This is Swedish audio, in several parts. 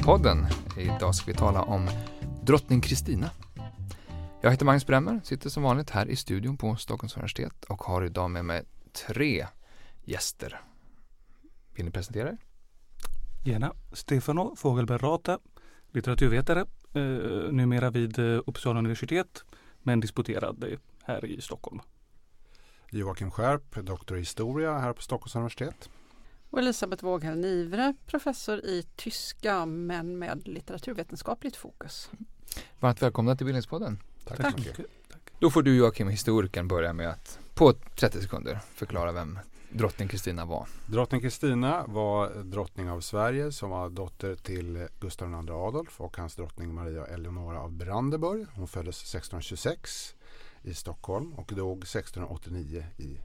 Bildningspodden. Idag ska vi tala om drottning Kristina. Jag heter Magnus Bremmer, sitter som vanligt här i studion på Stockholms universitet och har idag med mig tre gäster. Vill ni presentera er? Gärna. Stefano Fogelberg Rata, litteraturvetare, eh, numera vid eh, Uppsala universitet, men disputerad här i Stockholm. Joakim Skärp, doktor i historia här på Stockholms universitet. Och Elisabeth Wåghäll Nivre, professor i tyska men med litteraturvetenskapligt fokus. Varmt välkomna till Bildningspodden. Tack, Tack. så mycket. Då får du Joakim, historikern, börja med att på 30 sekunder förklara vem drottning Kristina var. Drottning Kristina var drottning av Sverige som var dotter till Gustav II Adolf och hans drottning Maria Eleonora av Brandenburg. Hon föddes 1626 i Stockholm och dog 1689 i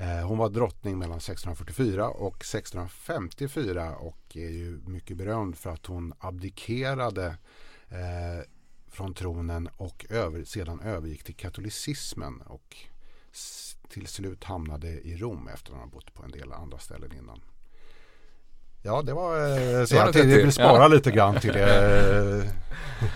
Eh, hon var drottning mellan 1644 och 1654 och är ju mycket berömd för att hon abdikerade eh, från tronen och över, sedan övergick till katolicismen och till slut hamnade i Rom efter att ha bott på en del andra ställen innan. Ja, det var eh, så jag vill spara Ja. lite grann till eh,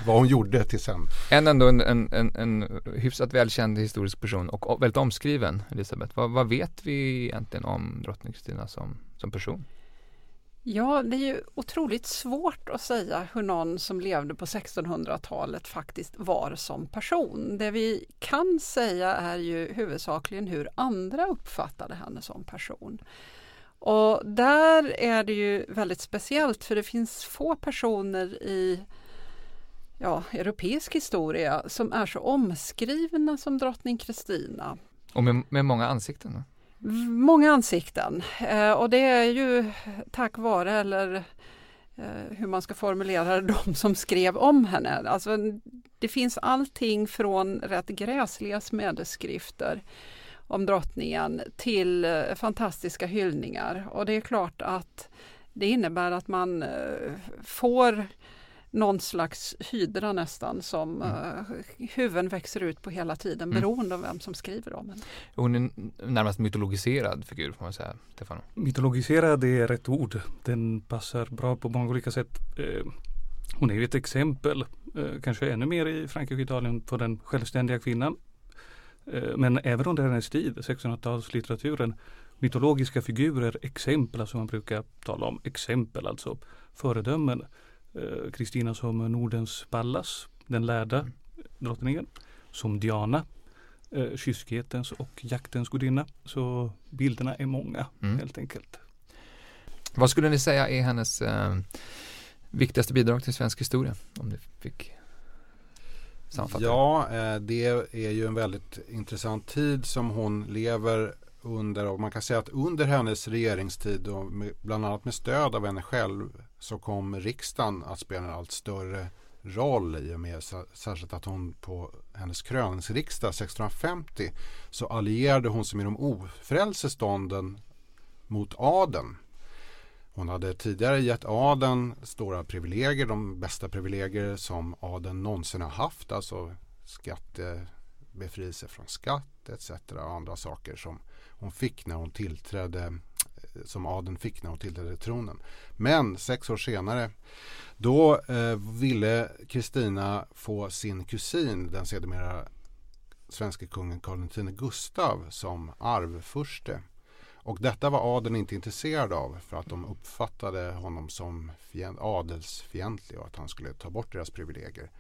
vad hon gjorde till sen. En ändå en, en, en, en hyfsat välkänd historisk person och väldigt omskriven, Elisabeth. Vad, vad vet vi egentligen om drottning Kristina som, som person? Ja, det är ju otroligt svårt att säga hur någon som levde på 1600-talet faktiskt var som person. Det vi kan säga är ju huvudsakligen hur andra uppfattade henne som person. Och där är det ju väldigt speciellt för det finns få personer i ja, europeisk historia som är så omskrivna som drottning Kristina. Och med, med många ansikten. Många ansikten eh, och det är ju tack vare eller eh, hur man ska formulera det, de som skrev om henne. Alltså, det finns allting från rätt gräsliga smederskrifter om drottningen till eh, fantastiska hyllningar och det är klart att det innebär att man eh, får någon slags hydra nästan som eh, huvuden växer ut på hela tiden Mm. beroende av vem som skriver om henne. Hon är närmast mytologiserad figur får man säga, Stefano. Mytologiserad är rätt ord. Den passar bra på många olika sätt. Hon är ju ett exempel, kanske ännu mer i Frankrike och Italien, på den självständiga kvinnan. Eh, men även under hennes tid, 1600-talslitteraturen, mytologiska figurer, exempel som man brukar tala om, exempel alltså, föredömen. Eh, Kristina som Nordens Pallas, den lärda drottningen, som Diana, eh, kyskhetens och jaktens gudinna. Så bilderna är många Mm. helt enkelt. Vad skulle ni säga är hennes eh, viktigaste bidrag till svensk historia? Om ni fick sammanfatta. Ja, eh, det är ju en väldigt intressant tid som hon lever under och man kan säga att under hennes regeringstid och bland annat med stöd av henne själv så kom riksdagen att spela en allt större roll i och med särskilt att hon på hennes kröningsriksdag 1650 så allierade hon sig med de ofrälsestånden mot adeln. Hon hade tidigare gett adeln stora privilegier, de bästa privilegier som adeln någonsin har haft, alltså skattebefrielse från skatt etc. och andra saker som hon fick när hon tillträdde eh, som adeln fick när hon tillträdde tronen. Men sex år senare då eh, ville Kristina få sin kusin, den sedermera svenske kungen Karl X Gustav som arvfurste. Och detta var adeln inte intresserad av för att de uppfattade honom som fien- adelsfientlig och att han skulle ta bort deras privilegier.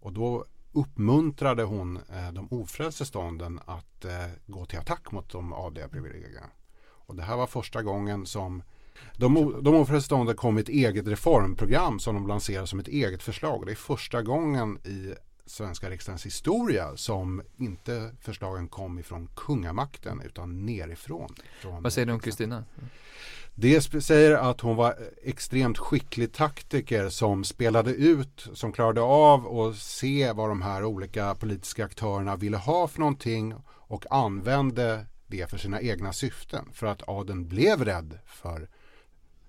Och då uppmuntrade hon eh, de ofrälse stånden att eh, gå till attack mot de adliga privilegierna. Och det här var första gången som de, de ofrälse stånden kom med ett eget reformprogram som de lanserade som ett eget förslag. Det är första gången i svenska riksdagens historia som inte förslagen kom ifrån kungamakten utan nerifrån. Från Vad säger du om. Kristina? Det säger att hon var extremt skicklig taktiker som spelade ut, som klarade av att se vad de här olika politiska aktörerna ville ha för någonting och använde det för sina egna syften. För att adeln blev rädd för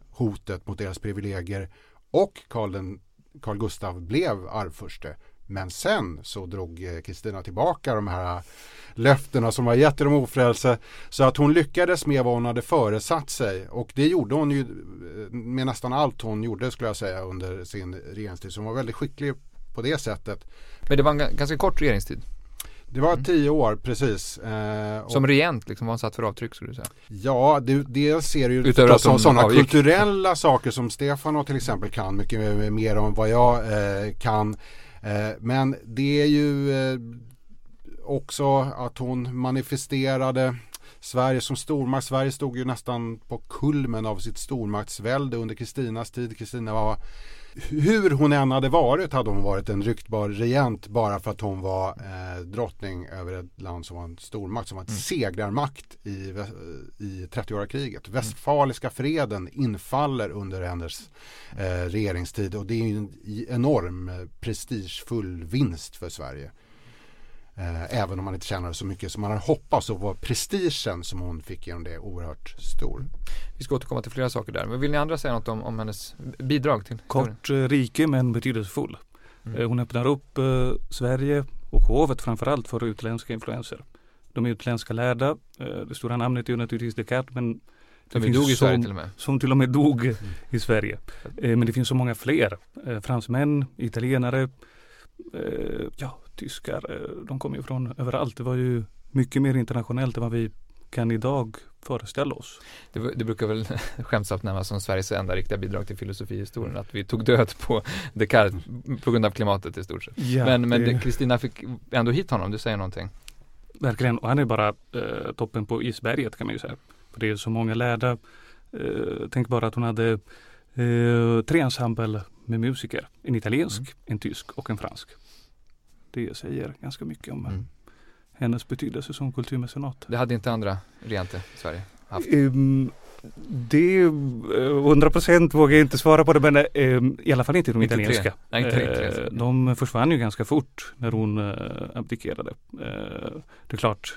hotet mot deras privilegier och Karl, den, Carl Gustav blev arvfurste Men sen så drog eh, Kristina tillbaka de här löftena som var gett om ofrälse. Så att hon lyckades med vad hon hade föresatt sig. Och det gjorde hon ju eh, med nästan allt hon gjorde skulle jag säga under sin regeringstid. Så hon var väldigt skicklig på det sättet. Men det var en ganska kort regeringstid. Det var mm. tio år precis. Eh, som regent, liksom, vad han satt för avtryck skulle du säga? Ja, det, dels ser ju Utöver att sådana avgick. kulturella saker som Stefano till exempel kan mycket mer om vad jag eh, kan. Eh, men det är ju eh, också att hon manifesterade Sverige som stormakt. Sverige stod ju nästan på kulmen av sitt stormaktsvälde under Kristinas tid. Kristina var hur hon än hade varit hade hon varit en ryktbar regent bara för att hon var eh, drottning över ett land som var en stormakt, som var en mm. segrarmakt i, i 30-åriga kriget. Mm. Västfaliska freden infaller under hennes eh, regeringstid och det är en enorm eh, prestigefull vinst för Sverige. Eh, även om man inte tjänade så mycket som man hade hoppats så var prestigen som hon fick genom det oerhört stor. Vi ska återkomma till flera saker där. Men vill ni andra säga något om, om hennes bidrag till Kort, eh, rike men betydelsefull. Mm. Eh, hon öppnar upp eh, Sverige och hovet framförallt för utländska influenser. De är utländska lärda. Eh, det stora namnet är ju naturligtvis Descartes men det som dog i Sverige till och med. Som till och med dog mm. i Sverige. Eh, men det finns så många fler. fransmän, italienare, ja, tyskar, eh, de kom ju från överallt. Det var ju mycket mer internationellt än vad vi kan idag föreställa oss. Det, det brukar väl skämtsamt nämnas som Sveriges enda riktiga bidrag till filosofihistorien, att vi tog död på Descartes på grund av klimatet i stort sett. Ja, men men Kristina fick ändå hit honom, du säger någonting. Verkligen, och han är bara eh, toppen på isberget kan man ju säga. För det är så många lärda. Eh, tänk bara att hon hade eh, tre ensemble med musiker. En italiensk, mm. en tysk och en fransk det säger ganska mycket om mm. hennes betydelse som kulturmecenat. Det hade inte andra regenter i Sverige haft? Um, det, 100 eh, procent vågar jag inte svara på det men um, i alla fall inte de inte italienska. Nej, inte, uh, de försvann ju ganska fort när hon uh, abdikerade. Uh, det är klart,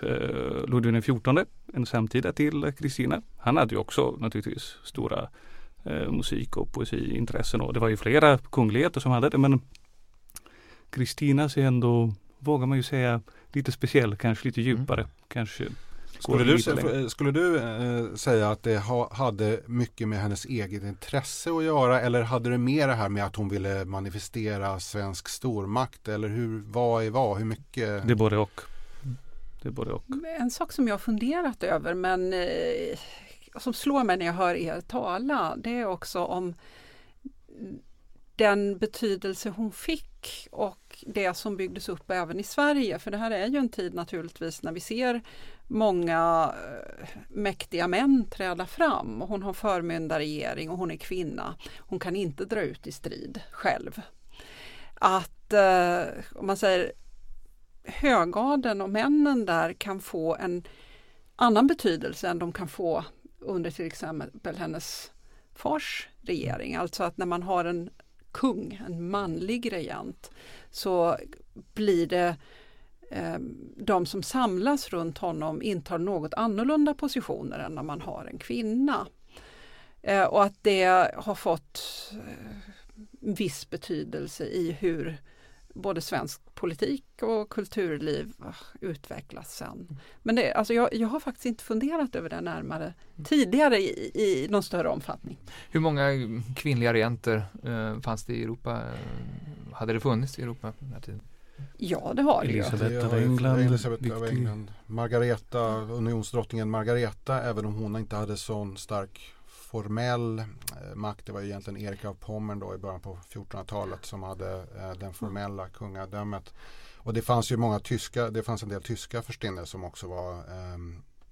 Ludvig XIV, en samtida till Kristina, han hade ju också naturligtvis stora musik och poesiintressen och det var ju flera kungligheter som hade det men Kristinas är ändå, vågar man ju säga, lite speciell, kanske lite mm. djupare. Mm. Kanske skulle du, se, skulle du eh, säga att det ha, hade mycket med hennes eget intresse att göra eller hade det mer det här med att hon ville manifestera svensk stormakt eller hur, vad är vad, hur mycket? Det är både och. Det är både och. En sak som jag har funderat över men eh, som slår mig när jag hör er tala det är också om den betydelse hon fick och det som byggdes upp även i Sverige. För det här är ju en tid naturligtvis när vi ser många eh, mäktiga män träda fram. hon har förmyndarregering och hon är kvinna. Hon kan inte dra ut i strid själv. Att, eh, om man säger högadeln och männen där kan få en annan betydelse än de kan få under till exempel hennes fars regering. Alltså att när man har en kung, en manlig regent, så blir det eh, de som samlas runt honom intar något annorlunda positioner än när man har en kvinna. Eh, och att det har fått eh, viss betydelse i hur både svensk politik och kulturliv utvecklas sen. Men det, alltså jag, jag har faktiskt inte funderat över det närmare tidigare i, i någon större omfattning. Hur många kvinnliga regenter eh, fanns det i Europa? Hade det funnits i Europa på den här tiden? Ja, det har det Elisabeth av England. Elisabeth av England. Margareta, unionsdrottningen Margareta, även om hon inte hade sån stark formell eh, makt. Det var egentligen Erik av Pommern då i början på 1400-talet som hade eh, den formella kungadömet. Och det fanns ju många tyska, det fanns en del tyska förstinnare som också var eh,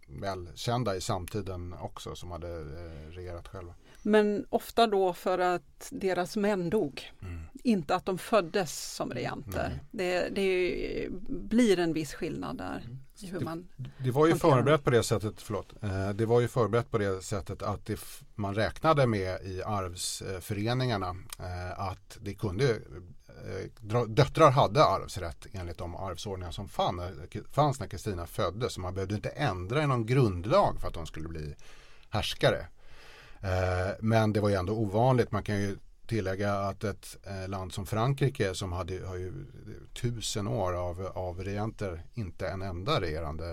välkända i samtiden också som hade eh, regerat själva. Men ofta då för att deras män dog. Mm. Inte att de föddes som regenter. Det, det, blir en viss skillnad där. Mm. Hur man det, det var ju förberett på det sättet, förlåt, eh, det var ju förberett på det sättet att det, man räknade med i arvsföreningarna eh, att det kunde eh, Döttrar hade arvsrätt enligt de arvsordningar som fanns när Kristina föddes. Man behövde inte ändra i någon grundlag för att de skulle bli härskare. Men det var ju ändå ovanligt. Man kan ju tillägga att ett eh, land som Frankrike som hade, har ju tusen år av, av regenter, inte en enda regerande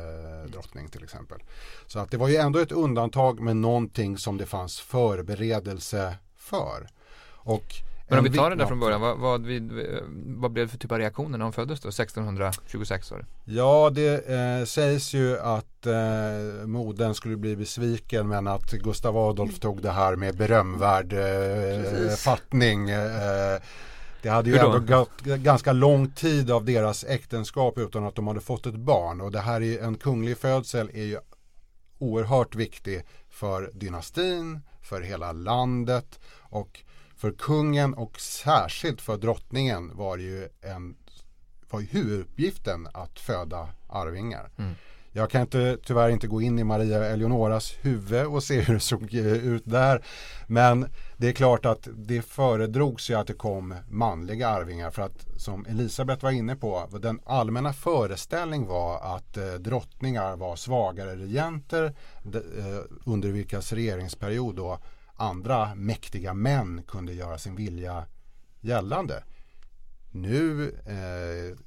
drottning till exempel. Så att det var ju ändå ett undantag med någonting som det fanns förberedelse för. Och men om vi tar det där från början, vad, vad, vi, vad blev det för typ av reaktioner när hon föddes då, 1626 var det? Ja, det eh, sägs ju att eh, modern skulle bli besviken men att Gustav Adolf tog det här med berömvärd eh, fattning. Eh, det hade ju ändå gått ganska lång tid av deras äktenskap utan att de hade fått ett barn. Och det här är en kunglig födsel är ju oerhört viktig för dynastin, för hela landet. Och för kungen och särskilt för drottningen var ju en var ju huvuduppgiften att föda arvingar. Mm. Jag kan inte, tyvärr inte gå in i Maria Eleonoras huvud och se hur det såg ut där. Men det är klart att det föredrogs ju att det kom manliga arvingar för att som Elisabeth var inne på, den allmänna föreställning var att eh, drottningar var svagare regenter eh, under vilkas regeringsperiod då andra mäktiga män kunde göra sin vilja gällande. Nu eh,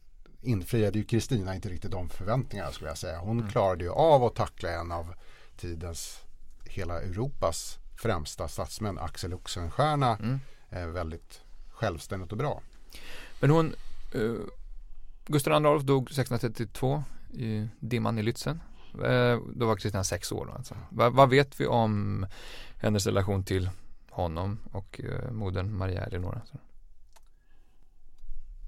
infriade ju Kristina inte riktigt de förväntningarna skulle jag säga. Hon mm. klarade ju av att tackla en av tidens, hela Europas främsta statsmän, Axel Oxenstierna, mm. eh, väldigt självständigt och bra. Men hon, eh, Gustav II Adolf dog 1632 i dimman i Lützen. Eh, då var Kristina sex år. Alltså. Va, vad vet vi om hennes relation till honom och eh, modern Maria Eleonora?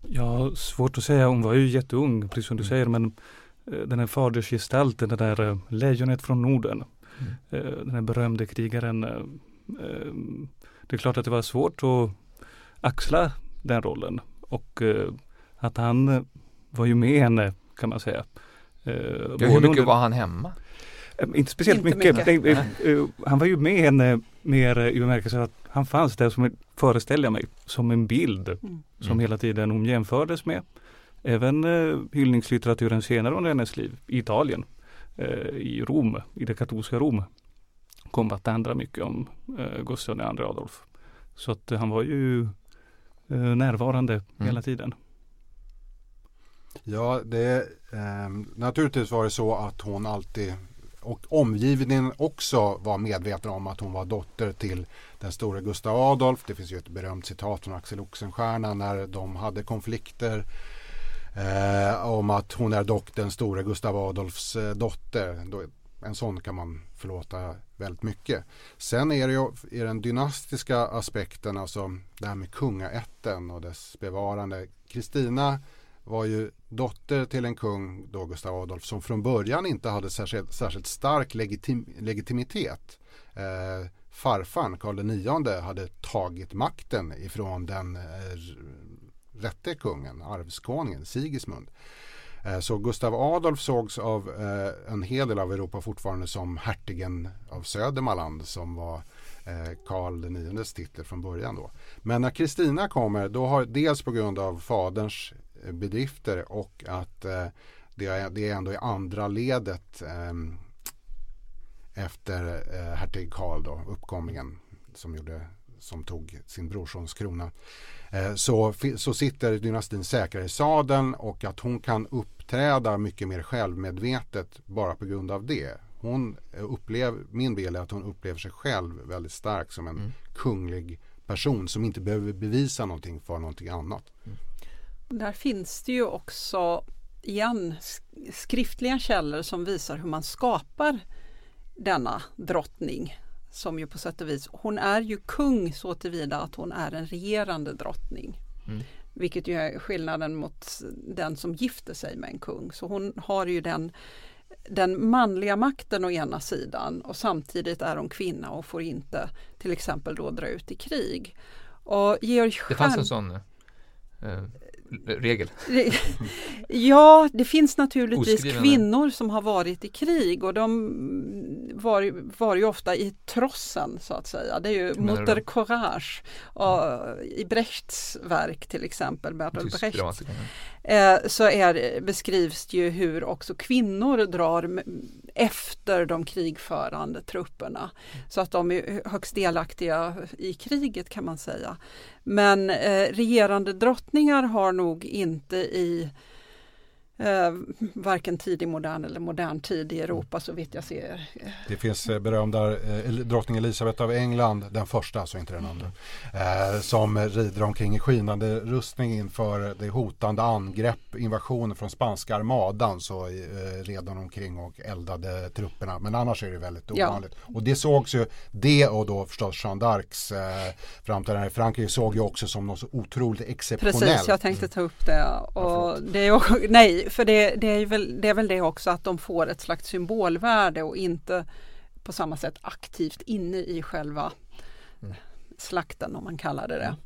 Ja, svårt att säga. Hon var ju jätteung, precis som du mm. säger, men eh, den här fadersgestalten, det där lejonet från Norden, mm. den här berömde krigaren. Det är klart att det var svårt att axla den rollen och att han var ju med henne kan man säga. Ja, hur mycket under... var han hemma? Inte speciellt inte mycket. mycket. Det, han var ju med henne mer i bemärkelsen att han fanns där som, föreställer jag mig, som en bild mm. som mm. hela tiden hon jämfördes med. Även eh, hyllningslitteraturen senare under hennes liv i Italien, eh, i Rom, i det katolska Rom, kom att ändra mycket om eh, Gustav II Adolf. Så att eh, han var ju eh, närvarande mm. hela tiden. Ja, det, eh, naturligtvis var det så att hon alltid och omgivningen också var medveten om att hon var dotter till den store Gustav Adolf. Det finns ju ett berömt citat från Axel Oxenstierna när de hade konflikter eh, om att hon är dock den store Gustav Adolfs eh, dotter. Då, en sån kan man förlåta väldigt mycket. Sen är det ju i den dynastiska aspekten, alltså det här med kungaätten och dess bevarande. Kristina var ju dotter till en kung, då Gustav Adolf, som från början inte hade särskilt, särskilt stark legitim, legitimitet. Eh, farfan Karl IX hade tagit makten ifrån den eh, rätte kungen, arvskonungen Sigismund. Eh, så Gustav Adolf sågs av eh, en hel del av Europa fortfarande som hertigen av Södermanland som var eh, Karl IX titel från början då. Men när Kristina kommer, då har dels på grund av faderns bedrifter och att eh, det, är, det är ändå i andra ledet eh, efter eh, hertig Karl då, uppkomlingen som, gjorde, som tog sin brorsons krona. Eh, så, så sitter dynastin säkrare i sadeln och att hon kan uppträda mycket mer självmedvetet bara på grund av det. Hon upplever, min bild är att hon upplever sig själv väldigt stark som en mm. kunglig person som inte behöver bevisa någonting för någonting annat. Mm. Där finns det ju också igen skriftliga källor som visar hur man skapar denna drottning som ju på sätt och vis, hon är ju kung så tillvida att hon är en regerande drottning. Mm. Vilket ju är skillnaden mot den som gifter sig med en kung. Så hon har ju den, den manliga makten å ena sidan och samtidigt är hon kvinna och får inte till exempel då dra ut i krig. Och Georg det fanns en sån eh, regel? Ja, det finns naturligtvis Oskrivande. kvinnor som har varit i krig och de var, var ju ofta i trossen så att säga. Det är ju Mutter Courage och, i Brechts verk till exempel, Bertolt Brecht. Eh, så är, beskrivs det ju hur också kvinnor drar efter de krigförande trupperna. Så att de är högst delaktiga i kriget kan man säga. Men eh, regerande drottningar har nog inte i eh, varken tidig modern eller modern tid i Europa så vitt jag ser. Det finns eh, berömda eh, drottning Elisabeth av England, den första, alltså inte den andra, eh, som rider omkring i skinande rustning inför det hotande angrepp, invasionen från spanska armadan så eh, red hon omkring och eldade trupperna. Men annars är det väldigt ovanligt. Ja. Och det sågs ju, det och då förstås Jeanne d'Arcs eh, framträdande i Frankrike såg ju också som något så otroligt exceptionellt. Precis, jag tänkte ta upp det. Och det är, nej, för det, det, är väl, det är väl det också att de får ett slags symbolvärde och inte på samma sätt aktivt inne i själva mm. slakten om man kallar det det.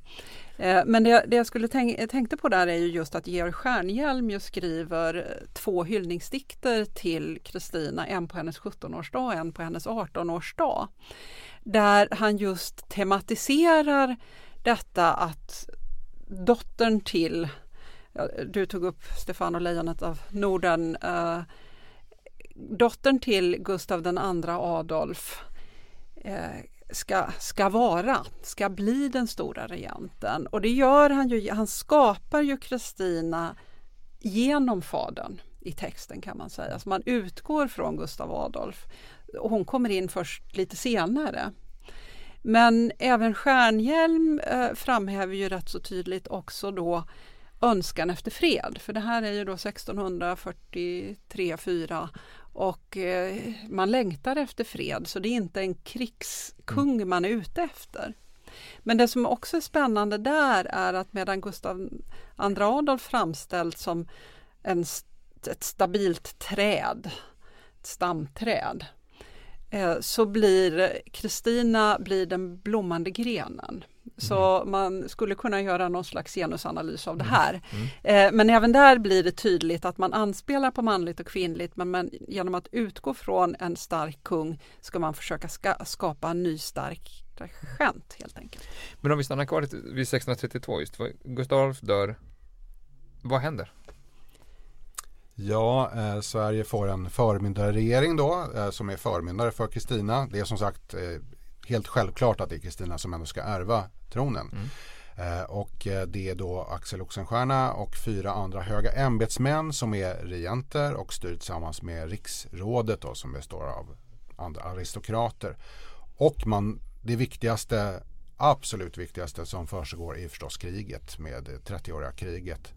Eh, men det, det jag skulle tänk, tänkte på där är ju just att Georg Stjernhielm ju skriver två hyllningsdikter till Kristina, en på hennes 17-årsdag och en på hennes 18-årsdag. Där han just tematiserar detta att dottern till du tog upp Stefano Lejonet av Norden. Eh, dottern till Gustav den andra Adolf eh, ska, ska vara, ska bli den stora regenten. Och det gör han ju, han skapar ju Kristina genom fadern i texten kan man säga. Så man utgår från Gustav Adolf. Och hon kommer in först lite senare. Men även Stjärnhjelm eh, framhäver ju rätt så tydligt också då önskan efter fred. För det här är ju då 1643-4 och eh, man längtar efter fred så det är inte en krigskung mm. man är ute efter. Men det som också är spännande där är att medan Gustav II Adolf framställs som en, ett stabilt träd, ett stamträd, eh, så blir Kristina blir den blommande grenen. Så mm. man skulle kunna göra någon slags genusanalys av det mm. här. Mm. Eh, men även där blir det tydligt att man anspelar på manligt och kvinnligt men man, genom att utgå från en stark kung ska man försöka ska, skapa en ny stark regent helt enkelt. Men om vi stannar kvar vid 1632 just, Gustav Adolf dör, vad händer? Ja, eh, Sverige får en förmyndarregering då eh, som är förmyndare för Kristina. Det är som sagt eh, helt självklart att det är Kristina som ändå ska ärva tronen. Mm. Eh, och eh, det är då Axel Oxenstierna och fyra andra höga ämbetsmän som är regenter och styr tillsammans med riksrådet då, som består av andra aristokrater. Och man, det viktigaste, absolut viktigaste som försiggår är förstås kriget med 30-åriga kriget.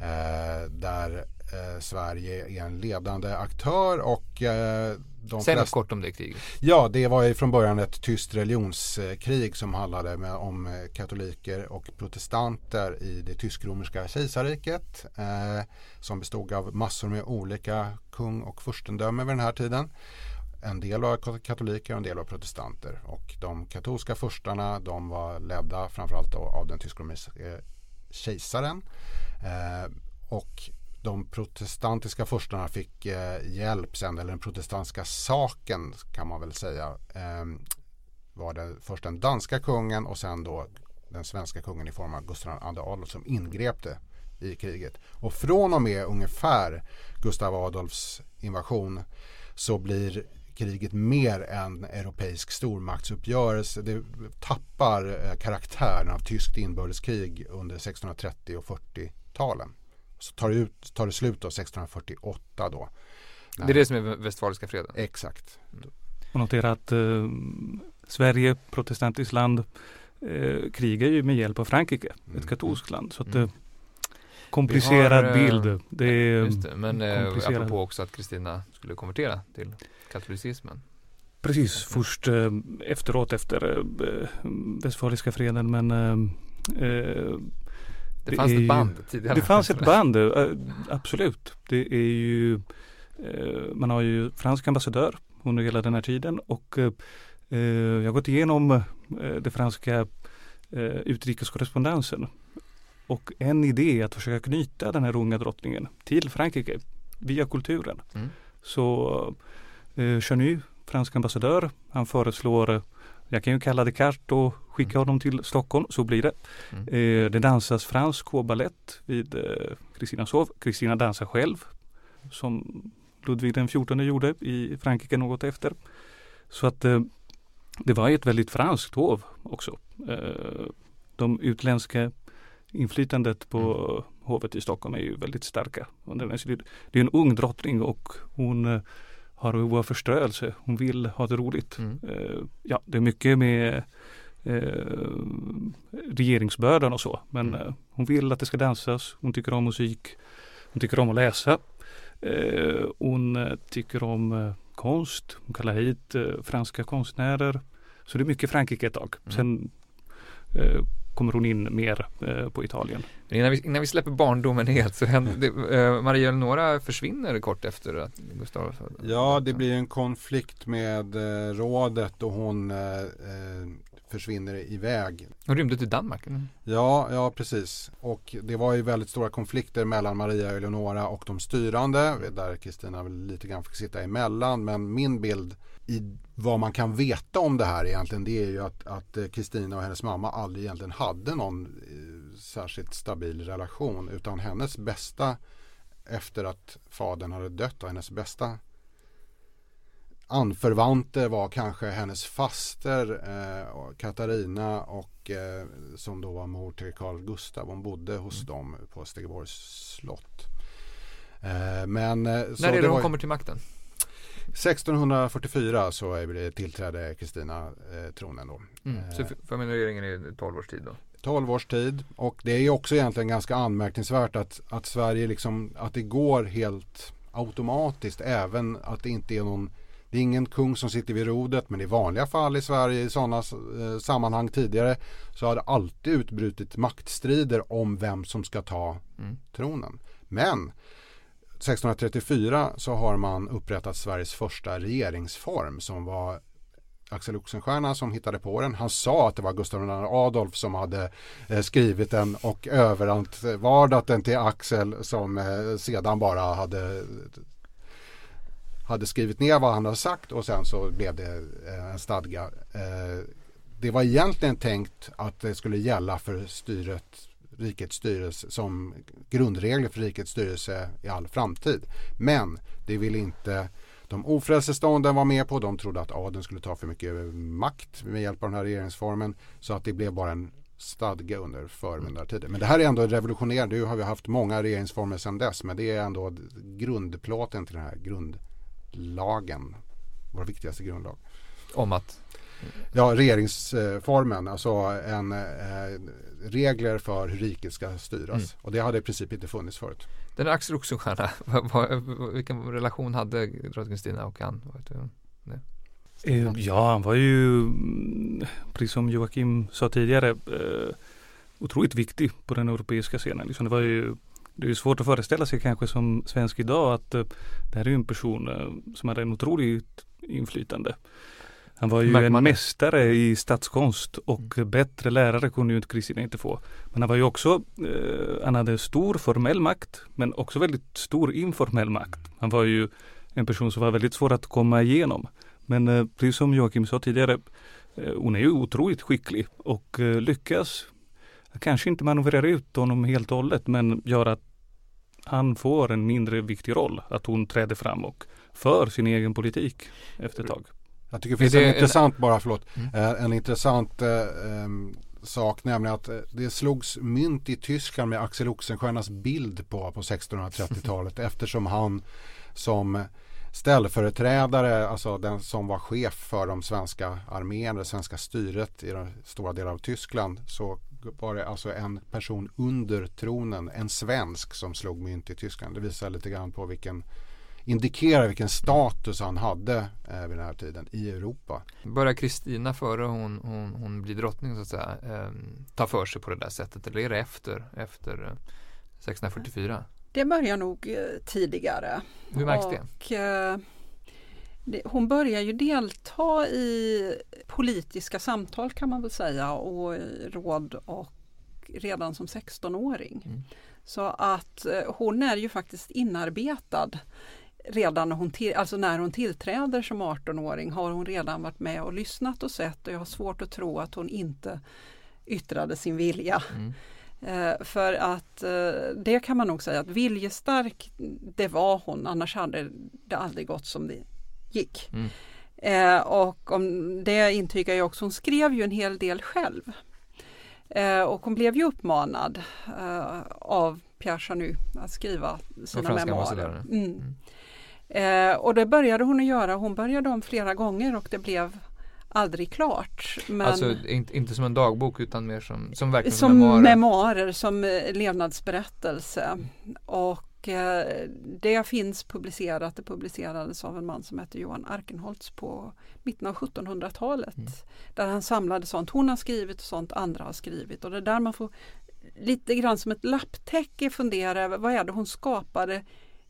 Eh, där eh, Sverige är en ledande aktör och eh, de Säg något kort om det kriget. Ja, det var ju från början ett tyst religionskrig som handlade med, om katoliker och protestanter i det tysk-romerska kejsarriket eh, som bestod av massor med olika kung och furstendömen vid den här tiden. En del var katoliker och en del var protestanter och de katolska furstarna de var ledda framförallt av den tysk-romerska kejsaren eh, och de protestantiska furstarna fick eh, hjälp sen, eller den protestantiska saken kan man väl säga, eh, var det först den danska kungen och sen då den svenska kungen i form av Gustav II Adolf som ingrep det i kriget. Och från och med ungefär Gustav Adolfs invasion så blir kriget mer en europeisk stormaktsuppgörelse. Det tappar eh, karaktären av tyskt inbördeskrig under 1630 och 40-talen. Så tar det, ut, tar det slut då 1648 då. Det är det som är Westfaliska freden? Exakt. Mm. Och notera att eh, Sverige, protestantiskt land, eh, krigar ju med hjälp av Frankrike, mm. ett katolskt land. Så att, mm. eh, komplicerad har, eh, bild. Det är just det, men eh, apropå också att Kristina skulle konvertera till katolicismen. Precis, först eh, efteråt efter eh, Westfaliska freden men eh, det, det fanns ett band tidigare. Det fanns ett band, eh, absolut. Det är ju eh, Man har ju fransk ambassadör under hela den här tiden och eh, jag har gått igenom det franska utrikeskorrespondensen. Och en idé är att försöka knyta den här unga drottningen till Frankrike via kulturen. Mm. Så eh, Chanu, fransk ambassadör, han föreslår jag kan ju kalla det kart och skicka mm. honom till Stockholm, så blir det. Mm. Eh, det dansas fransk hovbalett vid eh, Kristinas hov. Kristina dansar själv som Ludvig den XIV gjorde i Frankrike något efter. Så att eh, det var ett väldigt franskt hov också. Eh, de utländska inflytandet på mm. hovet i Stockholm är ju väldigt starka. Det är en ung drottning och hon eh, har behov av förströelse. Hon vill ha det roligt. Mm. Ja, det är mycket med eh, regeringsbördan och så. Men mm. hon vill att det ska dansas. Hon tycker om musik. Hon tycker om att läsa. Eh, hon tycker om konst. Hon kallar hit franska konstnärer. Så det är mycket Frankrike ett tag. Mm. Sen eh, kommer hon in mer eh, på Italien. Innan vi, innan vi släpper barndomen helt så händer, eh, Maria Eleonora försvinner kort efter att Gustav Ja, det blir en konflikt med eh, rådet och hon eh, eh, försvinner iväg. Hon rymde till Danmark? Eller? Ja, ja precis. Och det var ju väldigt stora konflikter mellan Maria Eleonora och de styrande där Kristina lite grann fick sitta emellan. Men min bild i vad man kan veta om det här egentligen det är ju att Kristina och hennes mamma aldrig egentligen hade någon eh, särskilt stabil relation utan hennes bästa efter att fadern hade dött och hennes bästa anförvanter var kanske hennes faster eh, Katarina och eh, som då var mor till Carl Gustav. Hon bodde hos mm. dem på Stegeborgs slott. Eh, men, eh, När är det hon kommer till makten? 1644 så tillträdde Kristina eh, tronen då. Mm. Så familjeregeringen är 12 års tid då? 12 års tid och det är också egentligen ganska anmärkningsvärt att, att Sverige liksom, att det går helt automatiskt även att det inte är någon det är ingen kung som sitter vid rodret men i vanliga fall i Sverige i sådana eh, sammanhang tidigare så har det alltid utbrutit maktstrider om vem som ska ta mm. tronen. Men 1634 så har man upprättat Sveriges första regeringsform som var Axel Oxenstierna som hittade på den. Han sa att det var Gustav II Adolf som hade eh, skrivit den och överantvardat den till Axel som eh, sedan bara hade hade skrivit ner vad han hade sagt och sen så blev det eh, en stadga. Det var egentligen tänkt att det skulle gälla för styret rikets styrelse som grundregler för rikets styrelse i all framtid. Men det vill inte de ofrälse stånden var med på. De trodde att adeln skulle ta för mycket makt med hjälp av den här regeringsformen. Så att det blev bara en stadga under förmyndartiden. Men det här är ändå revolutionerande. Nu har vi haft många regeringsformer sedan dess. Men det är ändå grundplåten till den här grundlagen. Vår viktigaste grundlag. Om att? Ja, regeringsformen. Alltså en eh, regler för hur riket ska styras. Mm. Och det hade i princip inte funnits förut. Den Axel Oxenstierna, vilken relation hade drottning Kristina och han? Eh, ja, han var ju, mm, precis som Joakim sa tidigare, eh, otroligt viktig på den europeiska scenen. Liksom det var ju det är svårt att föreställa sig kanske som svensk idag att eh, det här är en person som hade en otroligt inflytande. Han var ju en mästare i statskonst och mm. bättre lärare kunde ju inte Kristina inte få. Men han var ju också, eh, han hade stor formell makt men också väldigt stor informell makt. Han var ju en person som var väldigt svår att komma igenom. Men eh, precis som Joakim sa tidigare, eh, hon är ju otroligt skicklig och eh, lyckas kanske inte manövrera ut honom helt och hållet men gör att han får en mindre viktig roll. Att hon träder fram och för sin egen politik efter ett tag. Jag tycker det finns det en intressant, bara förlåt, mm. Eh, en intressant eh, sak, nämligen att eh, det slogs mynt i Tyskland med Axel Oxenstiernas bild på, på 1630-talet eftersom han som ställföreträdare, alltså den som var chef för de svenska armén, det svenska styret i de stora delar av Tyskland, så var det alltså en person under tronen, en svensk som slog mynt i Tyskland. Det visar lite grann på vilken indikerar vilken status han hade eh, vid den här tiden i Europa. Börjar Kristina före hon, hon, hon blir drottning så att säga eh, ta för sig på det där sättet eller är det efter, efter 1644? Eh, det börjar nog eh, tidigare. Hur märks det? Och, eh, det? Hon börjar ju delta i politiska samtal kan man väl säga och råd och redan som 16-åring. Mm. Så att hon är ju faktiskt inarbetad redan när hon, till, alltså när hon tillträder som 18-åring har hon redan varit med och lyssnat och sett och jag har svårt att tro att hon inte yttrade sin vilja. Mm. Eh, för att eh, det kan man nog säga att viljestark det var hon annars hade det aldrig gått som det gick. Mm. Eh, och om det intygar jag också, hon skrev ju en hel del själv. Och hon blev ju uppmanad av Pierre Chanu att skriva sina memoarer. ambassadören. Mm. Eh, och det började hon att göra. Hon började om flera gånger och det blev aldrig klart. Men Alltså inte, inte som en dagbok utan mer som, som verkligen som memoarer. memoarer, som eh, levnadsberättelse. Och eh, det finns publicerat, det publicerades av en man som heter Johan Arkenholtz på mitten av 1700-talet. Mm. Där han samlade sånt hon har skrivit och sånt andra har skrivit. Och det är där man får lite grann som ett lapptäcke fundera över vad är det hon skapade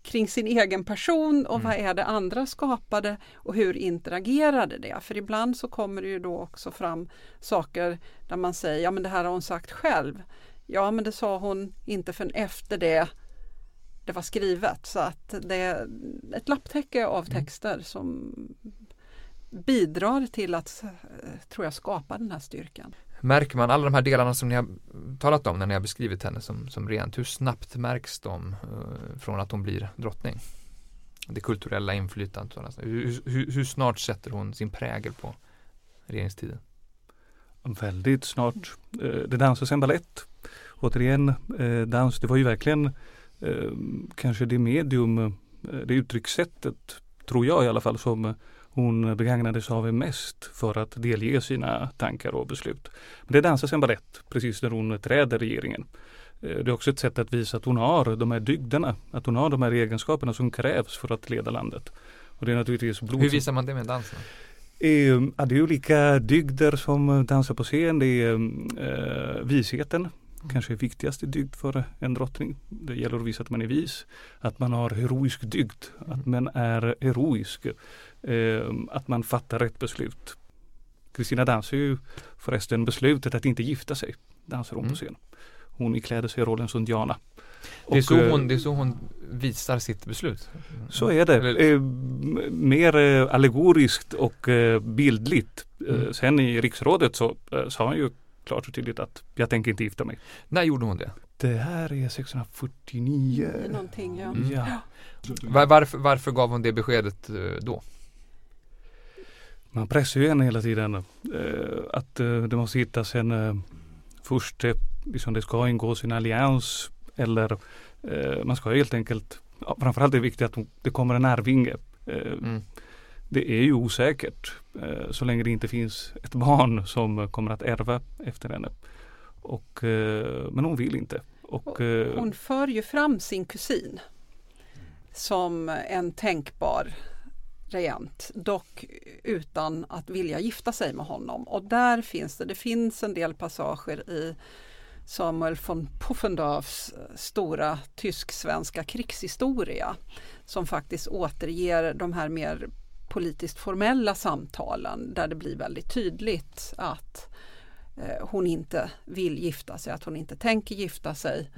kring sin egen person och Mm. vad är det andra skapade och hur interagerade det? För ibland så kommer det ju då också fram saker där man säger ja men det här har hon sagt själv. Ja men det sa hon inte förrän efter det det var skrivet så att det är ett lapptäcke av Mm. texter som bidrar till att, eh, tror jag, skapa den här styrkan. Märker man alla de här delarna som ni har talat om när ni har beskrivit henne som, som rent, hur snabbt märks de eh, från att hon blir drottning? Det kulturella inflytandet. Hur, hur, hur snart sätter hon sin prägel på regeringstiden? Väldigt snart. Eh, Det dansas en balett. Återigen, eh, dans, det var ju verkligen eh, kanske det medium, eh, det uttryckssättet, tror jag i alla fall, som eh, hon begagnade sig av mest för att delge sina tankar och beslut. Men det dansas en ballett precis när hon träder regeringen. Eh, Det är också ett sätt att visa att hon har de här dygderna, att hon har de här egenskaperna som krävs för att leda landet. Och det är naturligtvis blod Hur visar man det med dansen? Eh, ja, det är olika dygder som dansar på scen. Det är eh, visheten, kanske viktigaste dygd för en drottning. Det gäller att visa att man är vis, att man har heroisk dygd, att man är heroisk, att man fattar rätt beslut. Kristina dansar ju förresten beslutet att inte gifta sig, dansar hon Mm. på scen. Hon ikläder sig rollen som Diana. Det är, så eh, hon, det är så hon visar sitt beslut. Så är det. Eller- Eh, m- mer eh, allegoriskt och eh, bildligt. Mm. sen i riksrådet så sa han ju klart och tydligt att jag tänker inte gifta mig. När gjorde hon det? Det här är 649. Någonting, ja. Mm. Ja. Var, varför, varför gav hon det beskedet då? Man pressar ju henne hela tiden eh, att eh, det måste hittas en eh, först, liksom det ska ingås en allians eller eh, man ska helt enkelt, ja, framförallt är det viktigt att det kommer en arvinge. Eh, Mm. Det är ju osäkert eh, så länge det inte finns ett barn som kommer att ärva efter henne. Och, eh, men hon vill inte. Och, eh, Hon för ju fram sin kusin som en tänkbar regent, dock utan att vilja gifta sig med honom. Och där finns det, det finns en del passager i Samuel von Puffendorfs stora tysk-svenska krigshistoria som faktiskt återger de här mer politiskt formella samtalen där det blir väldigt tydligt att eh, hon inte vill gifta sig, att hon inte tänker gifta sig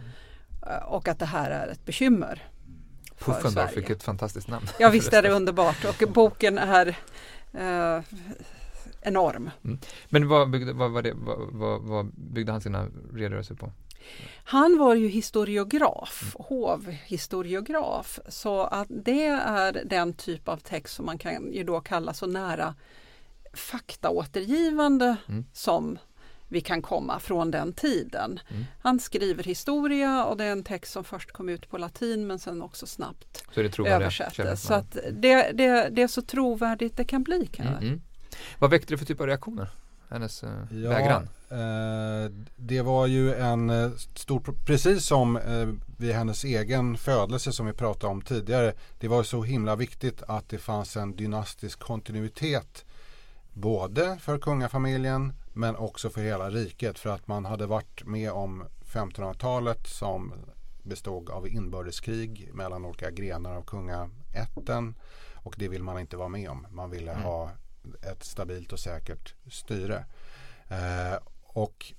eh, och att det här är ett bekymmer. Puffendorf, vilket fantastiskt namn. Ja visst är det underbart och boken är eh, enorm. Men vad byggde, vad, vad, det, vad, vad, byggde han sina redogörelser på? Han var ju historiograf, hovhistoriograf, så att det är den typ av text som man kan ju då kalla så nära faktaåtergivande Mm. som vi kan komma från den tiden. Mm. Han skriver historia och det är en text som först kom ut på latin men sen också snabbt Så det översattes. Så att det, det, det är så trovärdigt det kan bli. Kan Mm, mm. Vad väckte det för typ av reaktioner? Hennes eh, Ja, vägran? eh, det var ju en eh, stor, precis som eh, vid hennes egen födelse som vi pratade om tidigare. Det var så himla viktigt att det fanns en dynastisk kontinuitet. Både för kungafamiljen men också för hela riket. För att man hade varit med om 1500-talet som bestod av inbördeskrig mellan olika grenar av kungaätten. Och det vill man inte vara med om. Man ville Mm. ha ett stabilt och säkert styre. Eh, och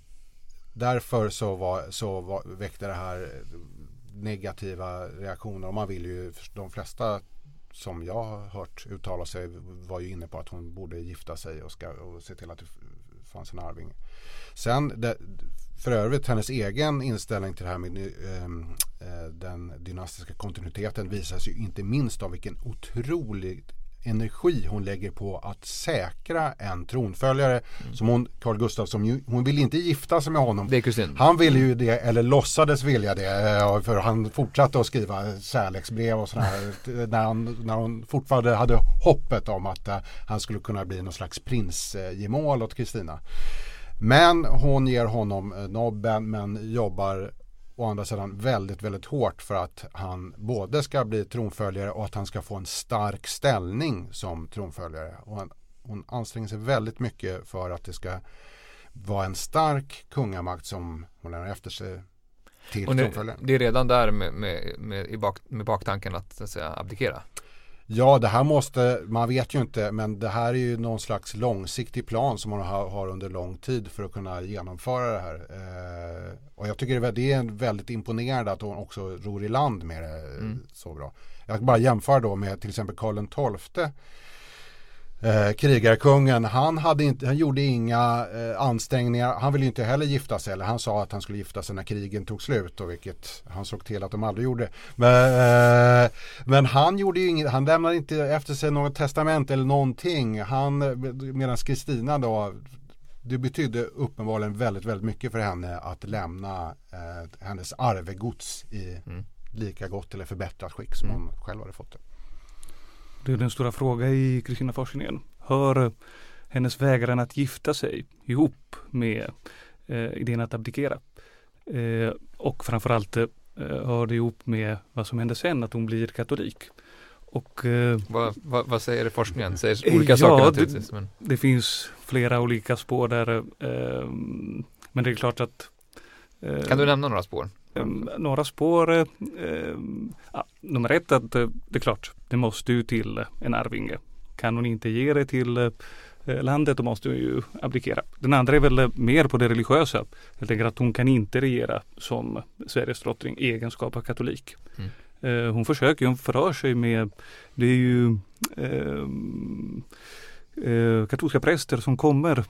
därför så, var, så var, väckte det här negativa reaktioner. Och man vill ju, de flesta som jag har hört uttala sig var ju inne på att hon borde gifta sig och, ska, och se till att fanns en arving. Sen det, för övrigt hennes egen inställning till det här med ehm, eh, den dynastiska kontinuiteten visas ju inte minst av vilken otroligt energi hon lägger på att säkra en tronföljare mm. som hon, Carl Gustaf, som hon vill inte gifta sig med honom. Det är kusin. Han ville ju det, eller låtsades vilja det, eh, för han fortsatte att skriva kärleksbrev och sådär när, han, när hon fortfarande hade hoppet om att uh, han skulle kunna bli någon slags prinsgemål åt Kristina. Men hon ger honom uh, nobben men jobbar å andra sidan väldigt, väldigt hårt för att han både ska bli tronföljare och att han ska få en stark ställning som tronföljare. Och han, hon anstränger sig väldigt mycket för att det ska vara en stark kungamakt som hon lämnar efter sig till och tronföljaren. Det är redan där med, med, med, bak, med baktanken att, att säga, abdikera. Ja, det här måste, man vet ju inte, men det här är ju någon slags långsiktig plan som man har, under lång tid för att kunna genomföra det här. Eh, och jag tycker det är väldigt imponerande att hon också ror i land med det mm. så bra. Jag bara jämför då med till exempel Karl XII eh, krigarkungen, han, hade inte, han gjorde inga eh, ansträngningar. Han ville inte heller gifta sig. Eller han sa att han skulle gifta sig när krigen tog slut. Och vilket han såg till att de aldrig gjorde. Men, eh, men han gjorde ju inget, han lämnade inte efter sig något testament eller någonting. Han, medan Kristina då det betydde uppenbarligen väldigt, väldigt mycket för henne att lämna eh, hennes arvegods i mm. lika gott eller förbättrat skick som mm. hon själv hade fått det. Det är den stora frågan i Kristina-forskningen. Hör hennes vägran att gifta sig ihop med eh, idén att abdikera? Eh, och framförallt eh, hör det ihop med vad som händer sen, att hon blir katolik. Och, eh, vad, vad, vad, säger forskningen? Säger olika ja, saker naturligtvis. Men... Det, finns flera olika spår där. Eh, men det är klart att eh, Kan du nämna några spår? Um, några spår. Uh, ja, nummer ett att uh, det är klart, det måste ju till en arvinge. Kan hon inte ge det till uh, landet då måste hon ju abdikera. Den andra är väl mer på det religiösa. Helt enkelt att hon kan inte regera som Sveriges drottning i egenskap av katolik. Mm. hon försöker, hon förrör sig med, det är ju ehm, katolska präster som kommer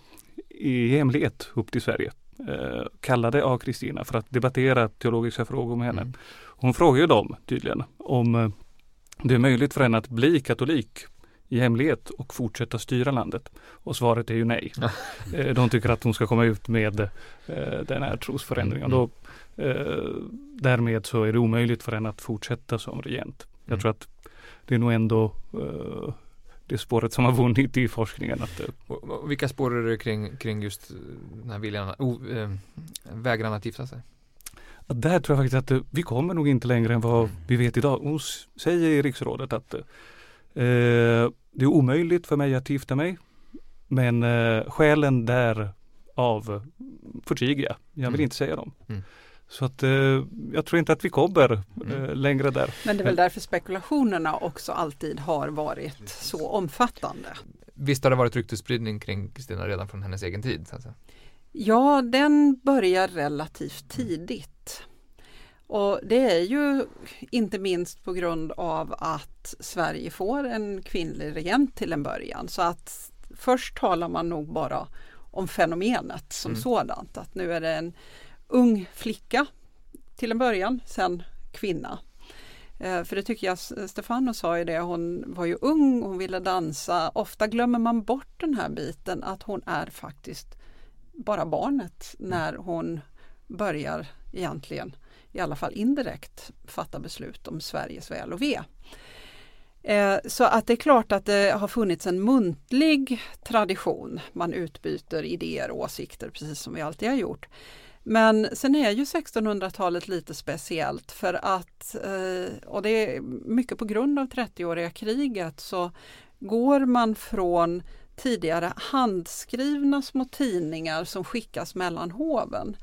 i hemlighet upp till Sverige eh, kallade av Kristina för att debattera teologiska frågor med henne. Mm. Hon frågar ju dem tydligen om eh, det är möjligt för henne att bli katolik i hemlighet och fortsätta styra landet? Och svaret är ju nej. eh, de tycker att hon ska komma ut med eh, den här trosförändringen. Mm. Då, eh, därmed så är det omöjligt för henne att fortsätta som regent. Jag mm. tror att det är nog ändå det spåret som har vunnit i forskningen. Att, och, vilka spår är det kring, kring just den här viljan, oh, eh, vägran att gifta sig? Där tror jag faktiskt att eh, vi kommer nog inte längre än vad vi vet idag. Hon säger i riksrådet att eh, det är omöjligt för mig att gifta mig. Men eh, skälen där av förtiger jag. Jag vill mm. inte säga dem. Mm. Så att eh, jag tror inte att vi kommer eh, mm. längre där. Men det är väl därför spekulationerna också alltid har varit så omfattande. Visst har det varit ryktesspridning kring Kristina redan från hennes egen tid? Alltså. Ja, den börjar relativt tidigt. Och det är ju inte minst på grund av att Sverige får en kvinnlig regent till en början. Så att först talar man nog bara om fenomenet som mm. sådant. Att nu är det en ung flicka till en början, sen kvinna. Eh, för det tycker jag Stefano sa ju det, hon var ju ung, hon ville dansa. Ofta glömmer man bort den här biten att hon är faktiskt bara barnet när hon börjar egentligen, i alla fall indirekt, fatta beslut om Sveriges väl och ve. Eh, så att det är klart att det har funnits en muntlig tradition. Man utbyter idéer och åsikter precis som vi alltid har gjort. Men sen är ju 1600-talet lite speciellt för att, eh, och det är mycket på grund av 30-åriga kriget, så går man från tidigare handskrivna små tidningar som skickas mellan hoven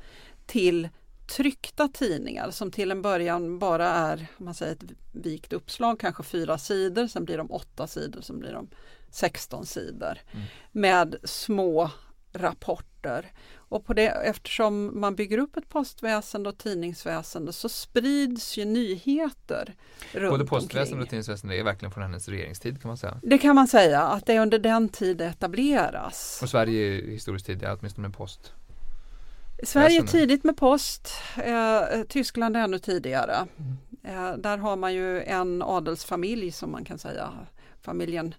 till tryckta tidningar som till en början bara är man säger ett vikt uppslag, kanske fyra sidor, sen blir de åtta sidor, sen blir de 16 sidor mm. med små rapporter. Och på det, eftersom man bygger upp ett postväsende och tidningsväsende så sprids ju nyheter runt Både postväsende och tidningsväsende är verkligen från hennes regeringstid kan man säga. Det kan man säga, att det är under den tid det etableras. Och Sverige är historiskt tid, är åtminstone med post. Sverige Väsen. tidigt med post, eh, Tyskland ännu tidigare. Eh, där har man ju en adelsfamilj som man kan säga, familjen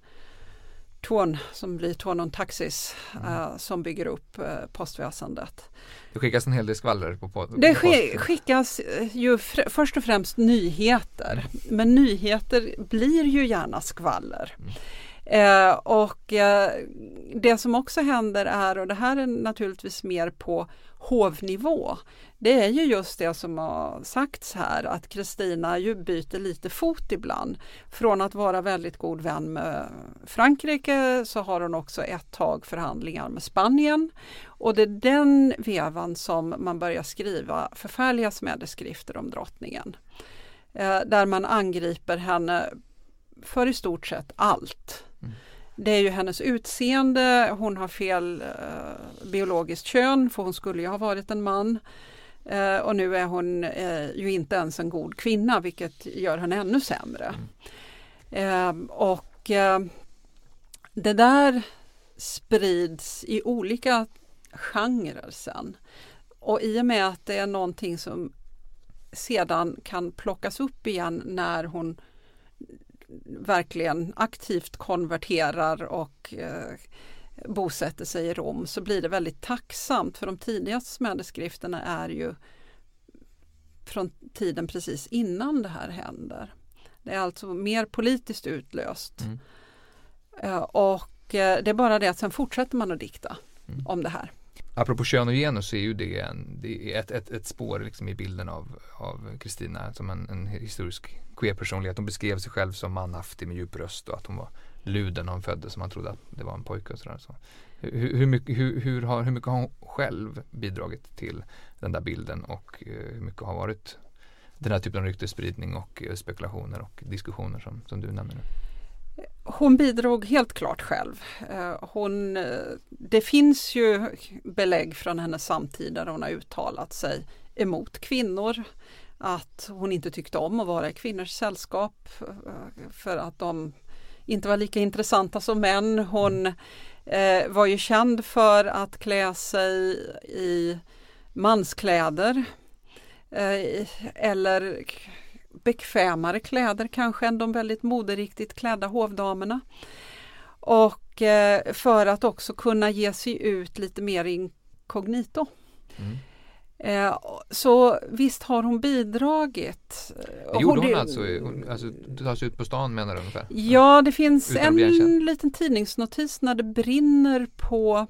Torn som blir Tornon Taxis eh, som bygger upp eh, postväsendet. Det skickas en hel del skvaller på, på Det sk- skickas eh, ju först och främst nyheter. Men nyheter blir ju gärna skvaller. Eh, och eh, det som också händer är, och det här är naturligtvis mer på hovnivå, det är ju just det som har sagts här att Kristina ju byter lite fot ibland. Från att vara väldigt god vän med Frankrike så har hon också ett tag förhandlingar med Spanien. Och det är den vevan som man börjar skriva förfärliga smädeskrifter om drottningen. Eh, där man angriper henne för i stort sett allt. Det är ju hennes utseende, hon har fel eh, biologiskt kön för hon skulle ju ha varit en man. Eh, och nu är hon eh, ju inte ens en god kvinna vilket gör henne ännu sämre. Eh, och eh, det där sprids i olika genrer sen. Och i och med att det är någonting som sedan kan plockas upp igen när hon verkligen aktivt konverterar och eh, bosätter sig i Rom så blir det väldigt tacksamt för de tidigaste smäleskrifterna är ju från tiden precis innan det här händer. Det är alltså mer politiskt utlöst. Mm. Eh, och eh, det är bara det att sen fortsätter man att dikta Mm. om det här. Apropå kön och genus så är ju det, en, det är ett, ett, ett spår liksom i bilden av av Kristina som en, en historisk queer-personlighet. Hon beskrev sig själv som manhaftig med djup röst och att hon var luden när hon föddes som man trodde att det var en pojke och sådär. Så. Hur, hur, mycket, hur, hur, har, hur mycket har hon själv bidragit till den där bilden och eh, hur mycket har varit den här typen av ryktesspridning och eh, spekulationer och diskussioner som, som du nämner nu? Hon bidrog helt klart själv. Eh, hon, eh, det finns ju belägg från hennes samtid där hon har uttalat sig emot kvinnor. Att hon inte tyckte om att vara i kvinnors sällskap eh, för att de inte var lika intressanta som män. Hon eh, var ju känd för att klä sig i manskläder eh, eller bekvämare kläder kanske än de väldigt moderiktigt klädda hovdamerna. Och eh, för att också kunna ge sig ut lite mer inkognito. Mm. Eh, så visst har hon bidragit. Det gjorde hon det- alltså, hon, alltså sig ut på stan menar du ungefär? Ja, det finns en liten tidningsnotis när det brinner på,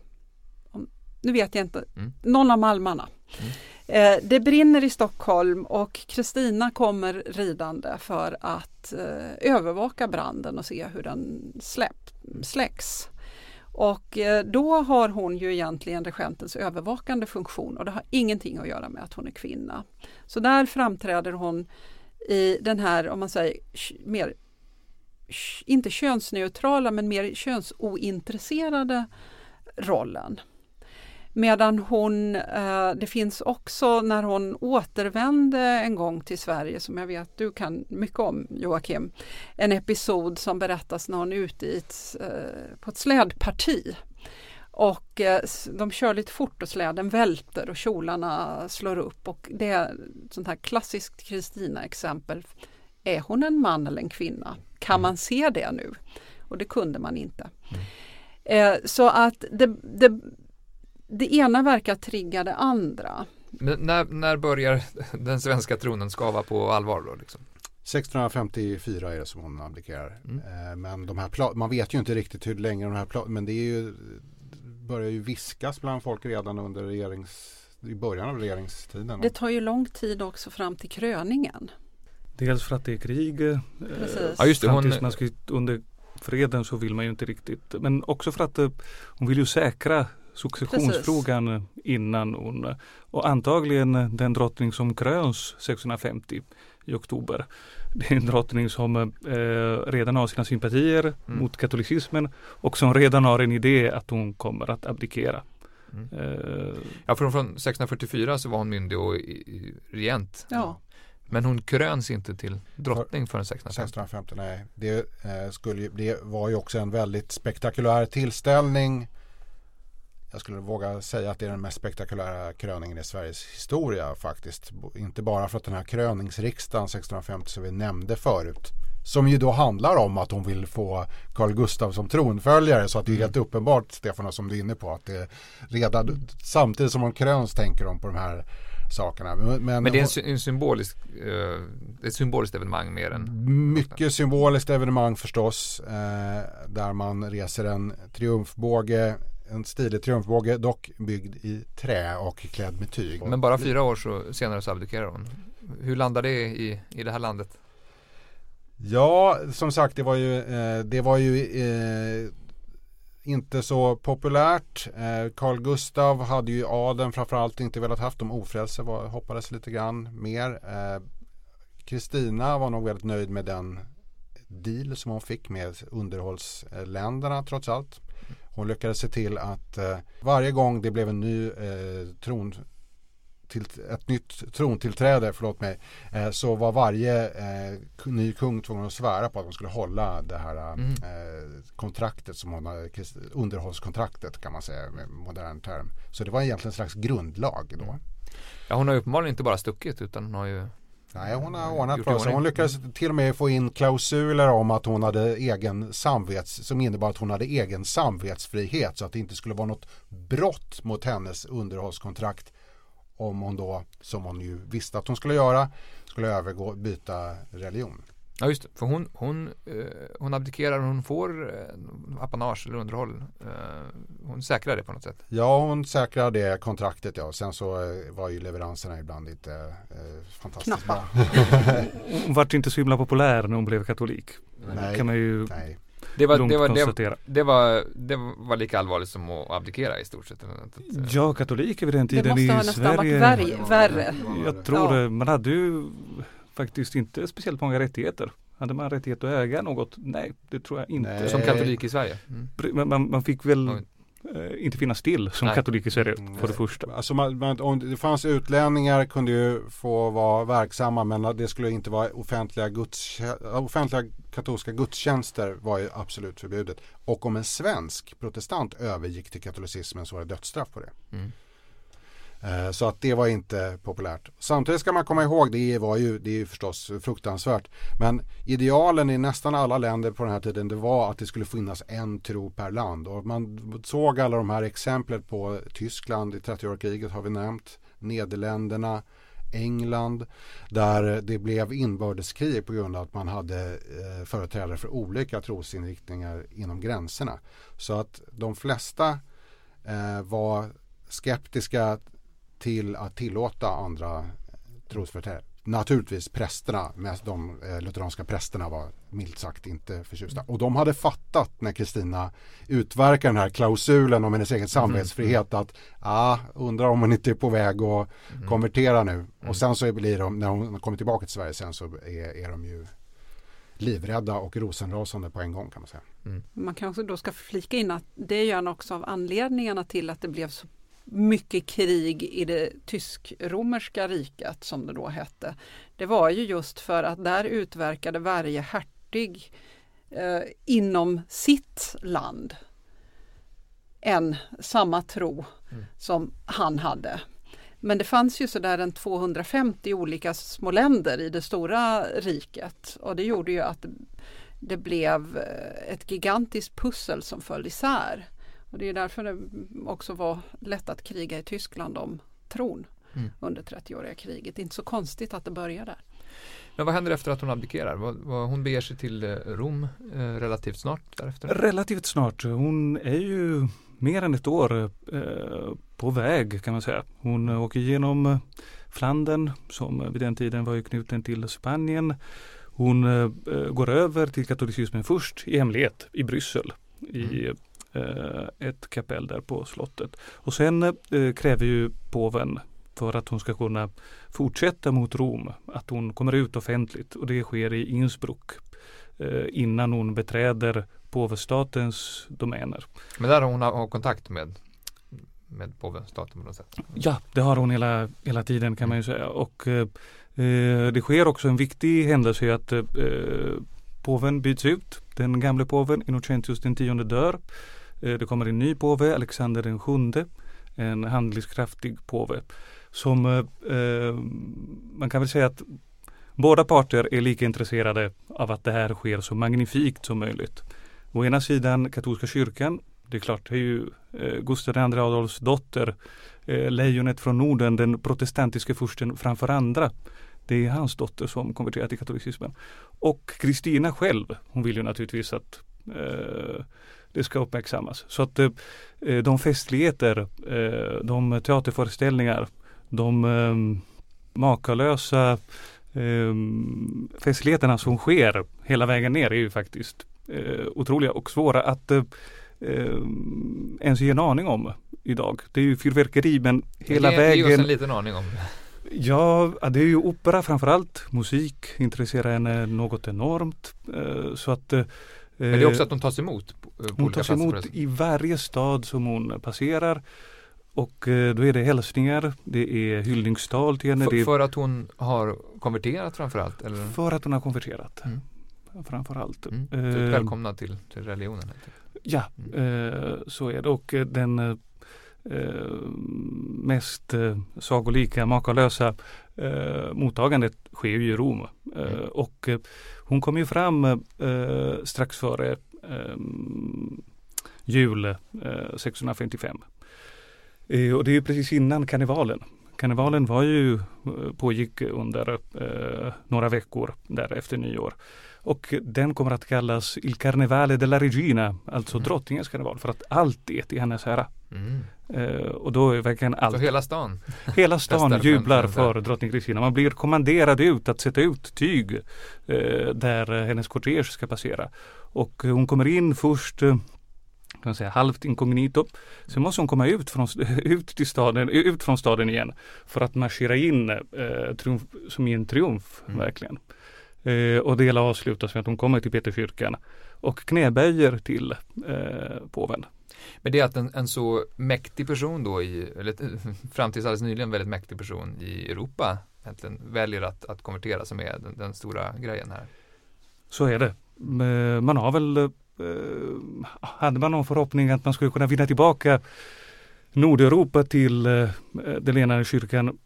nu vet jag inte, Mm. någon av Malmarna. Mm. Eh, det brinner i Stockholm och Kristina kommer ridande för att eh, övervaka branden och se hur den släpp, släcks. Och eh, då har hon ju egentligen regentens övervakande funktion och det har ingenting att göra med att hon är kvinna. Så där framträder hon i den här, om man säger, mer inte könsneutrala men mer könsointresserade rollen. Medan hon, eh, det finns också när hon återvände en gång till Sverige som jag vet du kan mycket om Joakim. En episod som berättas när hon är ute i ett, eh, på ett slädparti. Och eh, de kör lite fort och släden välter och kjolarna slår upp och det är ett sånt här klassiskt Kristina-exempel. Är hon en man eller en kvinna? Kan man se det nu? Och det kunde man inte. Eh, så att det, det, det ena verkar trigga det andra. Men när, när börjar den svenska tronen skava på allvar då? Liksom? 1654 är det som hon abdikerar. Mm. Eh, Men de här man vet ju inte riktigt hur länge de här pla- men det är ju börjar ju viskas bland folk redan under regerings i början av regeringstiden. Det tar ju lång tid också fram till kröningen. Dels för att det är krig. eh, Precis. Ja, just det, hon- man ska, under freden så vill man ju inte riktigt. Men också för att eh, hon vill ju säkra successionsfrågan innan hon och antagligen den drottning som kröns 650 i oktober. Det är en drottning som eh, redan har sina sympatier Mm. mot katolicismen och som redan har en idé att hon kommer att abdikera. Mm. Eh, Ja, från, från 1644 så var hon myndig och i, i, regent. Ja, Men hon kröns inte till drottning förrän 1650. 1650, nej. Det, eh, skulle, det var ju också en väldigt spektakulär tillställning. Jag skulle våga säga att det är den mest spektakulära kröningen i Sveriges historia faktiskt. Inte bara för att den här kröningsriksdagen 1650 som vi nämnde förut som ju då handlar om att hon vill få Carl Gustaf som tronföljare så att det är helt uppenbart Stefan som du är inne på att det redan samtidigt som hon kröns tänker de på de här sakerna. Men, men, men det är en, en symbolisk, uh, ett symboliskt evenemang mer än Mycket symboliskt evenemang förstås uh, där man reser en triumfbåge en stilig triumfbåge, dock byggd i trä och klädd med tyg. Men bara fyra år så, senare så abdikerar hon. Hur landar det i, i det här landet? Ja, som sagt det var ju, eh, det var ju eh, inte så populärt. Eh, Carl Gustav hade ju adeln framförallt inte velat haft. De ofrälse var, hoppades lite grann mer. Eh, Kristina var nog väldigt nöjd med den deal som hon fick med underhållsländerna trots allt. Hon lyckades se till att eh, varje gång det blev en ny eh, tron till, ett nytt trontillträde, förlåt mig, eh, så var varje eh, ny kung tvungen att svära på att de skulle hålla det här mm. eh, kontraktet som hon underhållskontraktet kan man säga med modern term. Så det var egentligen en slags grundlag då. Mm. Ja, hon har uppenbarligen inte bara stuckit utan hon har ju Nej, hon har ordnat bra sig. Hon lyckades till och med få in klausuler om att hon hade egen samvets, som innebar att hon hade egen samvetsfrihet så att det inte skulle vara något brott mot hennes underhållskontrakt om hon då, som hon ju visste att hon skulle göra, skulle övergå, byta religion. Ja just det, för hon, hon, eh, hon abdikerar och hon får eh, apanage eller underhåll. Eh, hon säkrar det på något sätt. Ja, hon säkrar det kontraktet ja. Sen så eh, var ju leveranserna ibland inte eh, fantastiskt Knappa. hon vart inte så himla populär när hon blev katolik. Nej, kan man ju nej. Det var, det, var, det, det, var, det var lika allvarligt som att abdikera i stort sett. Ja, katoliker vid den tiden i Sverige. Det måste ha nästan varit värre. Jag tror ja. det. Man hade ju faktiskt inte speciellt många rättigheter. Hade man rättighet att äga något? Nej, det tror jag inte. Nej. Som katolik i Sverige? Mm. Man, man, fick väl. Eh, inte finnas still som Nej. katolik i Sverige för det första. Alltså man, man, om det fanns utlänningar kunde ju få vara verksamma men det skulle inte vara offentliga, guds, offentliga katolska gudstjänster var ju absolut förbjudet. Och om en svensk protestant övergick till katolicismen så var det dödsstraff på det. Mm. Eh, så att det var inte populärt. Samtidigt ska man komma ihåg, det var ju, det är ju förstås fruktansvärt, men idealen i nästan alla länder på den här tiden det var att det skulle finnas en tro per land. Och man såg alla de här exemplen på Tyskland i 30-årskriget har vi nämnt, Nederländerna, England där det blev inbördeskrig på grund av att man hade eh, företrädare för olika trosinriktningar inom gränserna. Så att de flesta eh, var skeptiska till att tillåta andra trosföreträdare. Naturligtvis prästerna, mest de eh, lutheranska prästerna var milt sagt inte förtjusta. Och de hade fattat när Kristina utverkar den här klausulen om hennes egen mm. samvetsfrihet att ah, undrar om hon inte är på väg att mm. konvertera nu. Mm. Och sen så blir de, när hon kommer tillbaka till Sverige sen så är, är de ju livrädda och rosenrasande på en gång kan man säga. Mm. Man kanske då ska flika in att det är ju en också av anledningarna till att det blev så mycket krig i det tysk-romerska riket som det då hette. Det var ju just för att där utverkade varje hertig eh, inom sitt land en samma tro mm. som han hade. Men det fanns ju sådär en 250 olika små länder i det stora riket och det gjorde ju att det blev eh, ett gigantiskt pussel som föll isär. Och det är därför det också var lätt att kriga i Tyskland om tron mm. under 30-åriga kriget. Det är inte så konstigt att det börjar där. Men vad händer efter att hon abdikerar? Hon beger sig till eh, Rom eh, relativt snart därefter? Relativt snart. Hon är ju mer än ett år eh, på väg kan man säga. Hon åker igenom Flandern som vid den tiden var ju knuten till Spanien. Hon går över till katolicismen först i hemlighet i Bryssel i mm. Ett kapell där på slottet. Och sen eh, kräver ju påven för att hon ska kunna fortsätta mot Rom att hon kommer ut offentligt och det sker i Innsbruck eh, innan hon beträder påvestatens domäner. Men där har hon har kontakt med med påvestaten på något sätt? Ja, det har hon hela, hela tiden kan man ju säga och eh, det sker också en viktig händelse att eh, påven byts ut. Den gamle påven Innocentius den tionde dör. Eh, det kommer en ny påve, Alexander den sjunde, en handlingskraftig påve. Som eh, eh, man kan väl säga att båda parter är lika intresserade av att det här sker så magnifikt som möjligt. Å ena sidan katolska kyrkan, det är klart, det är ju eh, Gustav II Adolfs dotter, eh, lejonet från Norden, den protestantiska fursten framför andra. Det är hans dotter som konverterar till katolicismen. Och Kristina själv, hon vill ju naturligtvis att eh, det ska uppmärksammas. Så att eh, de festligheter, eh, de teaterföreställningar, de eh, makalösa eh, festligheterna som sker hela vägen ner är ju faktiskt eh, otroliga och svåra att eh, eh, ens ge en aning om idag. Det är ju fyrverkeri men hela ge, vägen. Ge oss en liten aning om. Ja, det är ju opera framförallt. Musik intresserar henne något enormt. Eh, så att eh, Men det är också att de tas emot? På hon tas emot i varje stad som hon passerar. Och eh, då är det hälsningar, det är hyllningstal till henne. För, för att hon har konverterat framförallt? Eller? för att hon har konverterat. Mm. Framförallt. Mm. Eh, Så välkomna till, till religionen. Ja, eh, så är det. Och eh, den eh, mest eh, sagolika, makalösa eh, mottagandet sker ju i Rom. Eh, Mm. och eh, hon kom ju fram eh, strax före eh, jul eh, 1655. Eh, och det är ju precis innan karnevalen. Karnevalen var ju, eh, pågick under eh, några veckor där efter nyår. Och den kommer att kallas Il Carnevale della Regina, alltså Mm. drottningens karneval, för att allt är till hennes ära. Mm. Eh, och då är verkligen allt, Så hela stan? hela stan jublar för- drottning Kristina. Man blir kommanderad ut att sätta ut tyg eh, där eh, hennes kortege ska passera. Och eh, hon kommer in först eh, kan man säga, halvt inkognito. Sen måste hon komma ut från, ut, till staden, ut från staden igen för att marschera in eh, triumf, som i en triumf Mm. verkligen. Eh, och det hela avslutas med att hon kommer till Peterskyrkan och knäböjer till eh, påven. Men det är att en, en så mäktig person då i, eller fram tills alldeles nyligen väldigt mäktig person i Europa egentligen väljer att, att konvertera som är den, den stora grejen här. Så är det. Eh, man har väl, eh, hade man någon förhoppning att man skulle kunna vinna tillbaka Nordeuropa till eh, den ena kyrkan?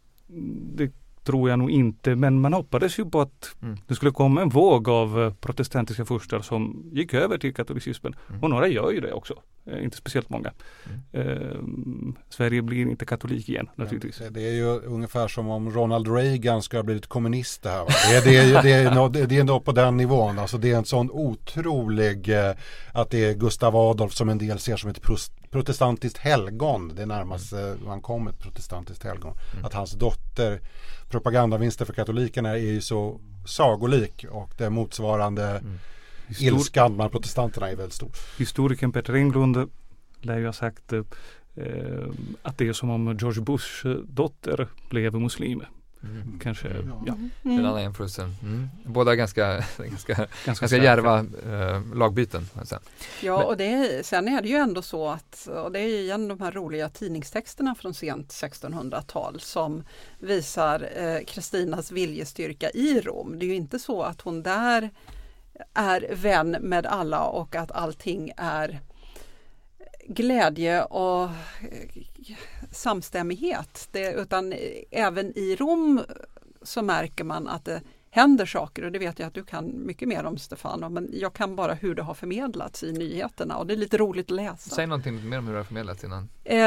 Det tror jag nog inte, men man hoppades ju på att Mm. det skulle komma en våg av eh, protestantiska furstar som gick över till katolicismen. Mm. Och några gör ju det också, Eh, inte speciellt många. Mm. Eh, Sverige blir inte katolik igen naturligtvis. Det, det är ju ungefär som om Ronald Reagan ska ha blivit kommunist det här. Va? Det, är, det, är, det, är, nå- det är ändå på den nivån. Alltså det är en sån otrolig eh, att det är Gustav Adolf som en del ser som ett protestantiskt helgon. Det är närmast eh, man kommer ett protestantiskt helgon. Mm. Att hans dotter propagandavinster för katolikerna är ju så sagolik och det motsvarande Mm. Histor- ilskan bland protestanterna är väldigt stor. Historikern Peter Englund lär ju ha sagt eh, eh, att det är som om George Bush eh, dotter blev muslim. Mm. Kanske, Mm. ja, Den Mm. andra jämförelsen. Mm. Båda ganska, ganska, ganska, ganska djärva eh, lagbyten. Alltså. Ja, Men- och det är, sen är det ju ändå så att, och det är ju igen de här roliga tidningstexterna från sent 1600-tal som visar eh, Kristinas viljestyrka i Rom. Det är ju inte så att hon där är vän med alla och att allting är glädje och eh, samstämmighet. Det, utan även i Rom så märker man att det händer saker och det vet jag att du kan mycket mer om Stefano men jag kan bara hur det har förmedlats i nyheterna och det är lite roligt att läsa. Säg någonting mer om hur det har förmedlats innan. Eh.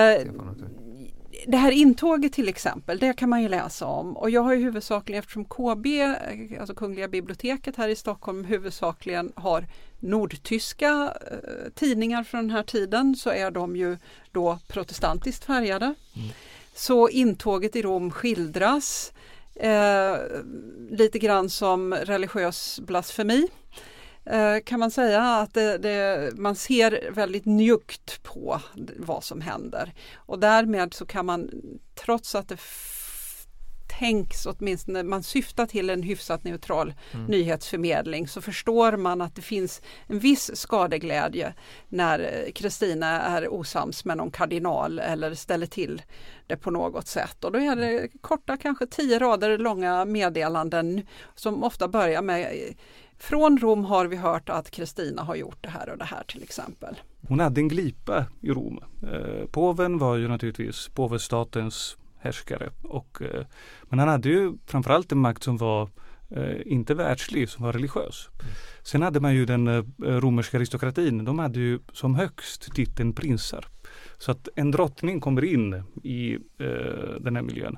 Det här intåget till exempel, det kan man ju läsa om och jag har ju huvudsakligen eftersom KB, eh, alltså Kungliga biblioteket här i Stockholm huvudsakligen har nordtyska eh, tidningar från den här tiden så är de ju då protestantiskt färgade. Mm. Så intåget i Rom skildras eh, lite grann som religiös blasfemi. Eh, kan man säga att det, det, man ser väldigt njuggt på vad som händer. Och därmed så kan man, trots att det tänks åtminstone, man syftar till en hyfsat neutral Mm. nyhetsförmedling så förstår man att det finns en viss skadeglädje när eh, Kristina är osams med någon kardinal eller ställer till det på något sätt. Och då är det korta, kanske tio rader långa meddelanden som ofta börjar med från Rom har vi hört att Kristina har gjort det här och det här till exempel. Hon hade en glipa i Rom. Eh, påven var ju naturligtvis påvestatens härskare. Och, eh, men han hade ju framförallt en makt som var eh, inte världslig, som var religiös. Sen hade man ju den eh, romerska aristokratin. De hade ju som högst titeln prinsar. Så att en drottning kommer in i eh, den här miljön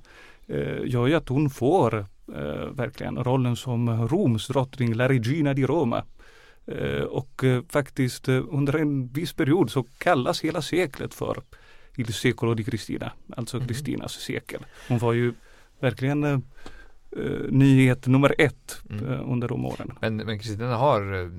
eh, gör ju att hon får eh, verkligen rollen som Roms drottning, La Regina di Roma. Eh, och eh, faktiskt eh, under en viss period så kallas hela seklet för Il secolo di Cristina, alltså mhm. Kristinas mm. sekel. Hon var ju verkligen eh, nyhet nummer ett mm. under de åren. Men Kristina har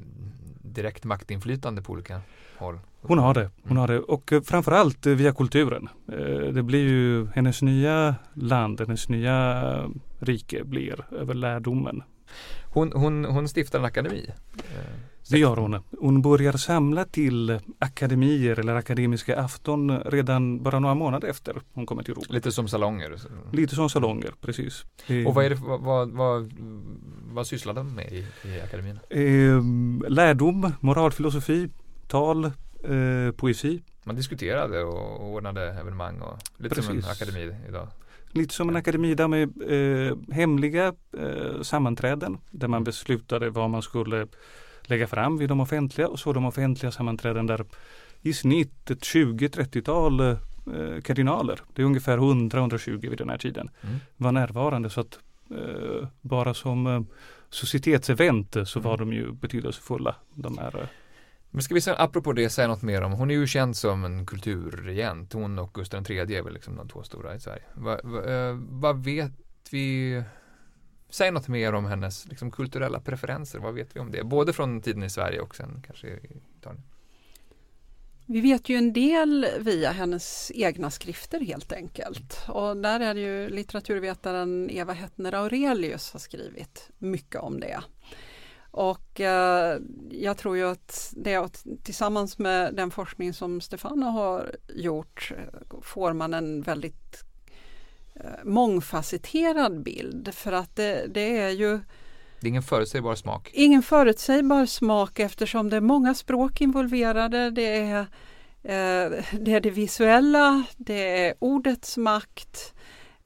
direkt maktinflytande på olika håll? Hon har det. Hon har det. Och eh, framförallt eh, via kulturen. Eh, det blir ju hennes nya land, hennes nya rike blir över lärdomen. Hon, hon, hon stiftar en akademi? Det gör hon. Hon börjar samla till akademier eller akademiska afton redan bara några månader efter hon kommer till Rom. Lite som salonger? Lite som salonger, precis. Och vad, är det, vad, vad, vad sysslar de med i, i akademin? Eh, lärdom, moralfilosofi, tal, eh, poesi. Man diskuterade och ordnade evenemang och lite Precis. som en akademi idag. Lite som en akademi där med eh, hemliga eh, sammanträden där man beslutade vad man skulle lägga fram vid de offentliga och så de offentliga sammanträden där i snitt ett 20-30-tal eh, kardinaler, det är ungefär 100-120 vid den här tiden, mm. var närvarande. Så att eh, bara som eh, societetsevent så var mm. de ju betydelsefulla. De här, eh, men ska vi sen, apropå det säga något mer om, hon är ju känd som en kulturregent, hon och Gustav III är väl liksom de två stora i Sverige. Vad va, va eh, vet vi, säg något mer om hennes liksom, kulturella preferenser, vad vet vi om det? Både från tiden i Sverige och sen kanske i Italien. Vi vet ju en del via hennes egna skrifter helt enkelt. Och där är det ju litteraturvetaren Eva Hettner Aurelius har skrivit mycket om det. Och eh, jag tror ju att det tillsammans med den forskning som Stefano har gjort får man en väldigt eh, mångfacetterad bild för att det, det är ju det är ingen förutsägbar smak? Ingen förutsägbar smak eftersom det är många språk involverade. Det är, eh, det, är det visuella, det är ordets makt,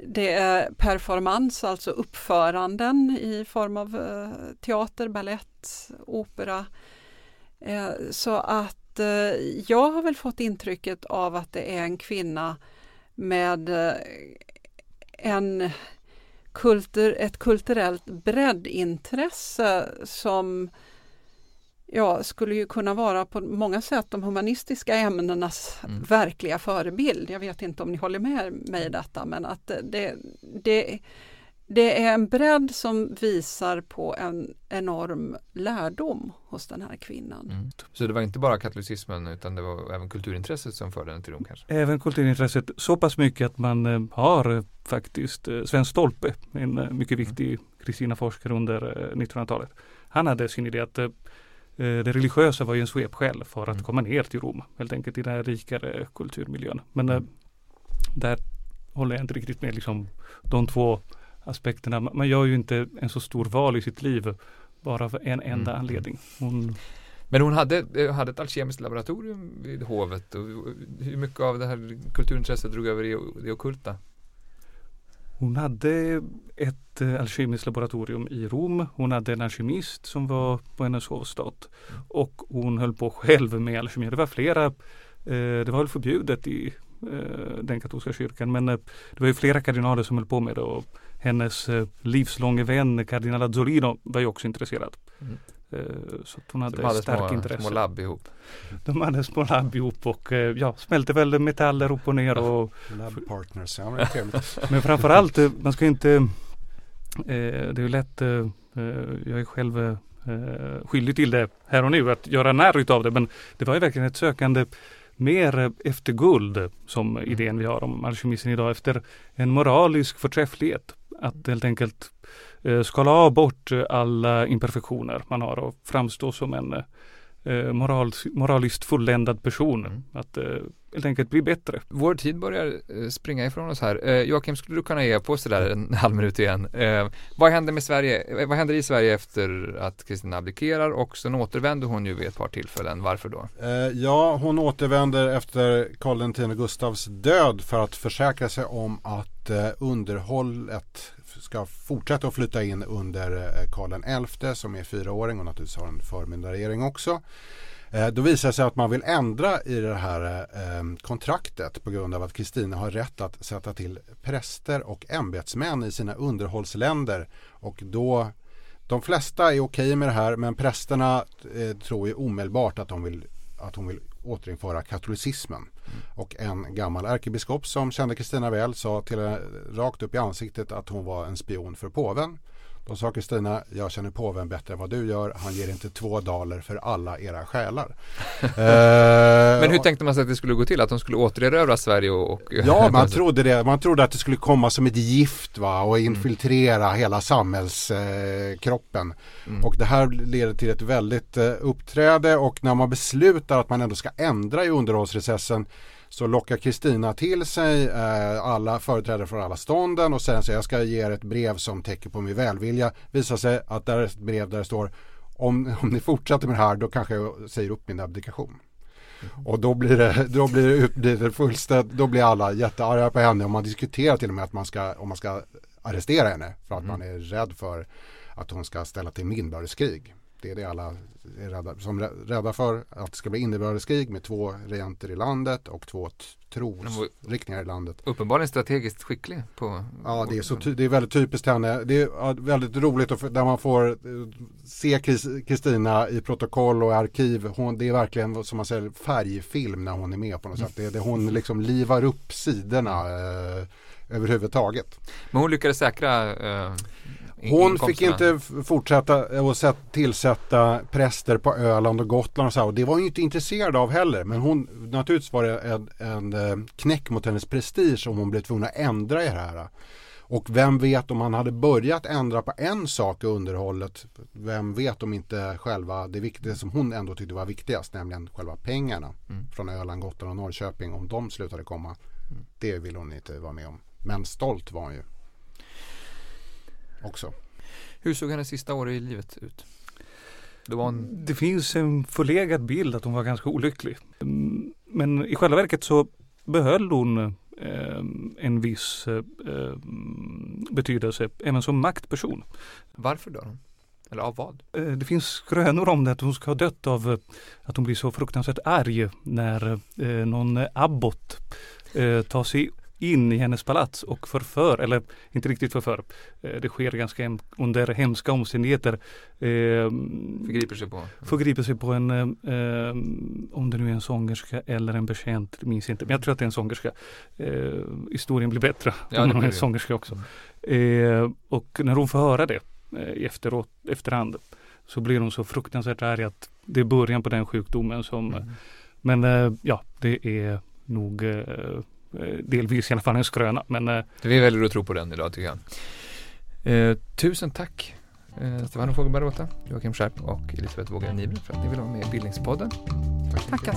det är performance, alltså uppföranden i form av eh, teater, ballett, opera. Eh, så att eh, jag har väl fått intrycket av att det är en kvinna med en kultur, ett kulturellt breddintresse som ja, skulle ju kunna vara på många sätt de humanistiska ämnenas mm. verkliga förebild. Jag vet inte om ni håller med mig i detta men att det, det, det är en bredd som visar på en enorm lärdom hos den här kvinnan. Mm. Så det var inte bara katolicismen utan det var även kulturintresset som förde henne till Rom kanske? Även kulturintresset så pass mycket att man eh, har eh, faktiskt eh, Sven Stolpe, en mycket viktig Kristina-forskare under 1900-talet. Han hade sin idé att det religiösa var ju en svepskäl för att mm. komma ner till Rom, helt enkelt i den här rikare kulturmiljön. Men mm. där håller jag inte riktigt med liksom de två aspekterna. Man gör ju inte en så stor val i sitt liv bara för en enda mm. anledning. Hon, men hon hade, eh, hade ett alkemiskt laboratorium vid hovet och hur mycket av det här kulturintresset drog över i det ockulta? Hon hade ett eh, alkemiskt laboratorium i Rom. Hon hade en alkemist som var på hennes hovstat. Och hon höll på själv med alkemi. Det var flera, eh, det var väl förbjudet i eh, den katolska kyrkan. Men eh, det var ju flera kardinaler som höll på med det. Och hennes eh, livslånge vän kardinal Azzolino var ju också intresserad. Mm. Eh, så hon hade, så de hade stark små, intresse. små labb ihop? De hade små labb ihop och eh, ja, smälte väl metaller upp och ner. Och, Lab partners, ja men trevligt. Men framförallt, eh, man ska inte det är ju lätt, jag är själv skyldig till det här och nu, att göra narr utav det. Men det var ju verkligen ett sökande mer efter guld som mm. idén vi har om alkemisten idag, efter en moralisk förträfflighet. Att helt enkelt eh, skala av bort alla imperfektioner man har och framstå som en, eh, moral, moraliskt fulländad person. Mm. Att eh, helt enkelt bli bättre. Vår tid börjar eh, springa ifrån oss här. Eh, Joakim, skulle du kunna ge på sådär en halv minut igen? Eh, vad händer med Sverige? Eh, vad händer i Sverige efter att Kristina abdikerar och sen återvänder hon ju vid ett par tillfällen. Varför då? Eh, ja, hon återvänder efter Karl X Gustavs död för att försäkra sig om att att eh, underhållet ska fortsätta att flytta in under eh, Karl XI som är fyraåring och naturligtvis har en förmyndarregering också. Eh, då visar det sig att man vill ändra i det här kontraktet på grund av att Kristina har rätt att sätta till präster och ämbetsmän i sina underhållsländer och då de flesta är okej med det här men prästerna tror ju omedelbart att, de vill, att hon vill återinföra katolicismen. Och en gammal ärkebiskop som kände Kristina väl sa till henne rakt upp i ansiktet att hon var en spion för påven. Då sa Kristina, jag känner påven bättre än vad du gör. Han ger inte två daler för alla era själar. Eh, Men hur tänkte man sig att det skulle gå till? Att de skulle återerövra Sverige och... och Ja, man trodde det. Man trodde att det skulle komma som ett gift va? och Mm. infiltrera hela samhällskroppen. Eh. Mm. Och det här leder till ett väldigt eh, uppträde och när man beslutar att man ändå ska ändra i underhållsrecessen så lockar Kristina till sig eh, alla företrädare från alla stånden och säger så jag ska ge er ett brev som täcker på min välvilja. Visar sig att där är ett brev där det står om, om ni fortsätter med det här då kanske jag säger upp min abdikation. Och då blir det, då blir det, blir det fullständigt, då blir alla jättearga på henne och man diskuterar till och med att man ska, om man ska arrestera henne för att man är rädd för att hon ska ställa till inbördeskrig. Det är det alla är rädda, som rädda för, att det ska bli inbördeskrig med två regenter i landet och två trosriktningar i landet. Uppenbarligen strategiskt skicklig på... Ja, det är, så det är väldigt typiskt henne. Det är väldigt roligt att få- där man får eh, se Kris- Kristina i protokoll och arkiv. Hon, det är verkligen som man säger färgfilm när hon är med på något sätt. Det, det, hon liksom livar upp sidorna eh, överhuvudtaget. Men hon lyckades säkra eh, Hon fick inte fortsätta och sätt, tillsätta präster på Öland och Gotland och så. Och det var hon ju inte intresserad av heller. Men hon, naturligtvis var det en, en eh, knäck mot hennes prestige om hon blev tvungen att ändra i det här. Och vem vet om han hade börjat ändra på en sak i underhållet. Vem vet om inte själva det viktiga som hon ändå tyckte var viktigast. Nämligen själva pengarna Mm. från Öland, Gotland och Norrköping. Om de slutade komma. Det vill hon inte vara med om. Men stolt var hon ju. Också. Hur såg hennes sista år i livet ut? Då var hon... Det finns en förlegad bild att hon var ganska olycklig. Mm, Men i själva verket så behöll hon eh, en viss eh, betydelse även som maktperson. Varför dör hon? Eller av vad? Eh, Det finns skrönor om det att hon ska ha dött av att hon blir så fruktansvärt arg när någon abbot tar sig in i hennes palats och förför, eller inte riktigt förför. Eh, det sker ganska hem, under hemska omständigheter. Eh, Förgriper sig på? förgriper sig på en, eh, eh, om det nu är en sångerska eller en betjänt, minns inte. Men jag tror att det är en sångerska. Eh, historien blir bättre Ja, om hon är en sångerska också. Eh, och när hon får höra det efteråt, efterhand så blir hon så fruktansvärt arg att det är början på den sjukdomen som Mm. Men ja, det är nog delvis i alla fall en skröna. Men eh, Vi väljer att tro på den idag tycker jag. Eh, tusen tack eh, Stefano Fogelberg Joakim Skärp och Elisabeth Vågare Nibre för att ni ville vara med i Bildningspodden. Tackar.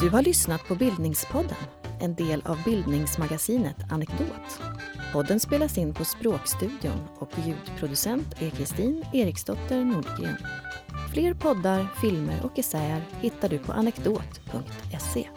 Du har lyssnat på Bildningspodden, en del av bildningsmagasinet Anekdot. Podden spelas in på Språkstudion och ljudproducent är Kristin Eriksdotter Nordgren. Fler poddar, filmer och essäer hittar du på anekdot.se.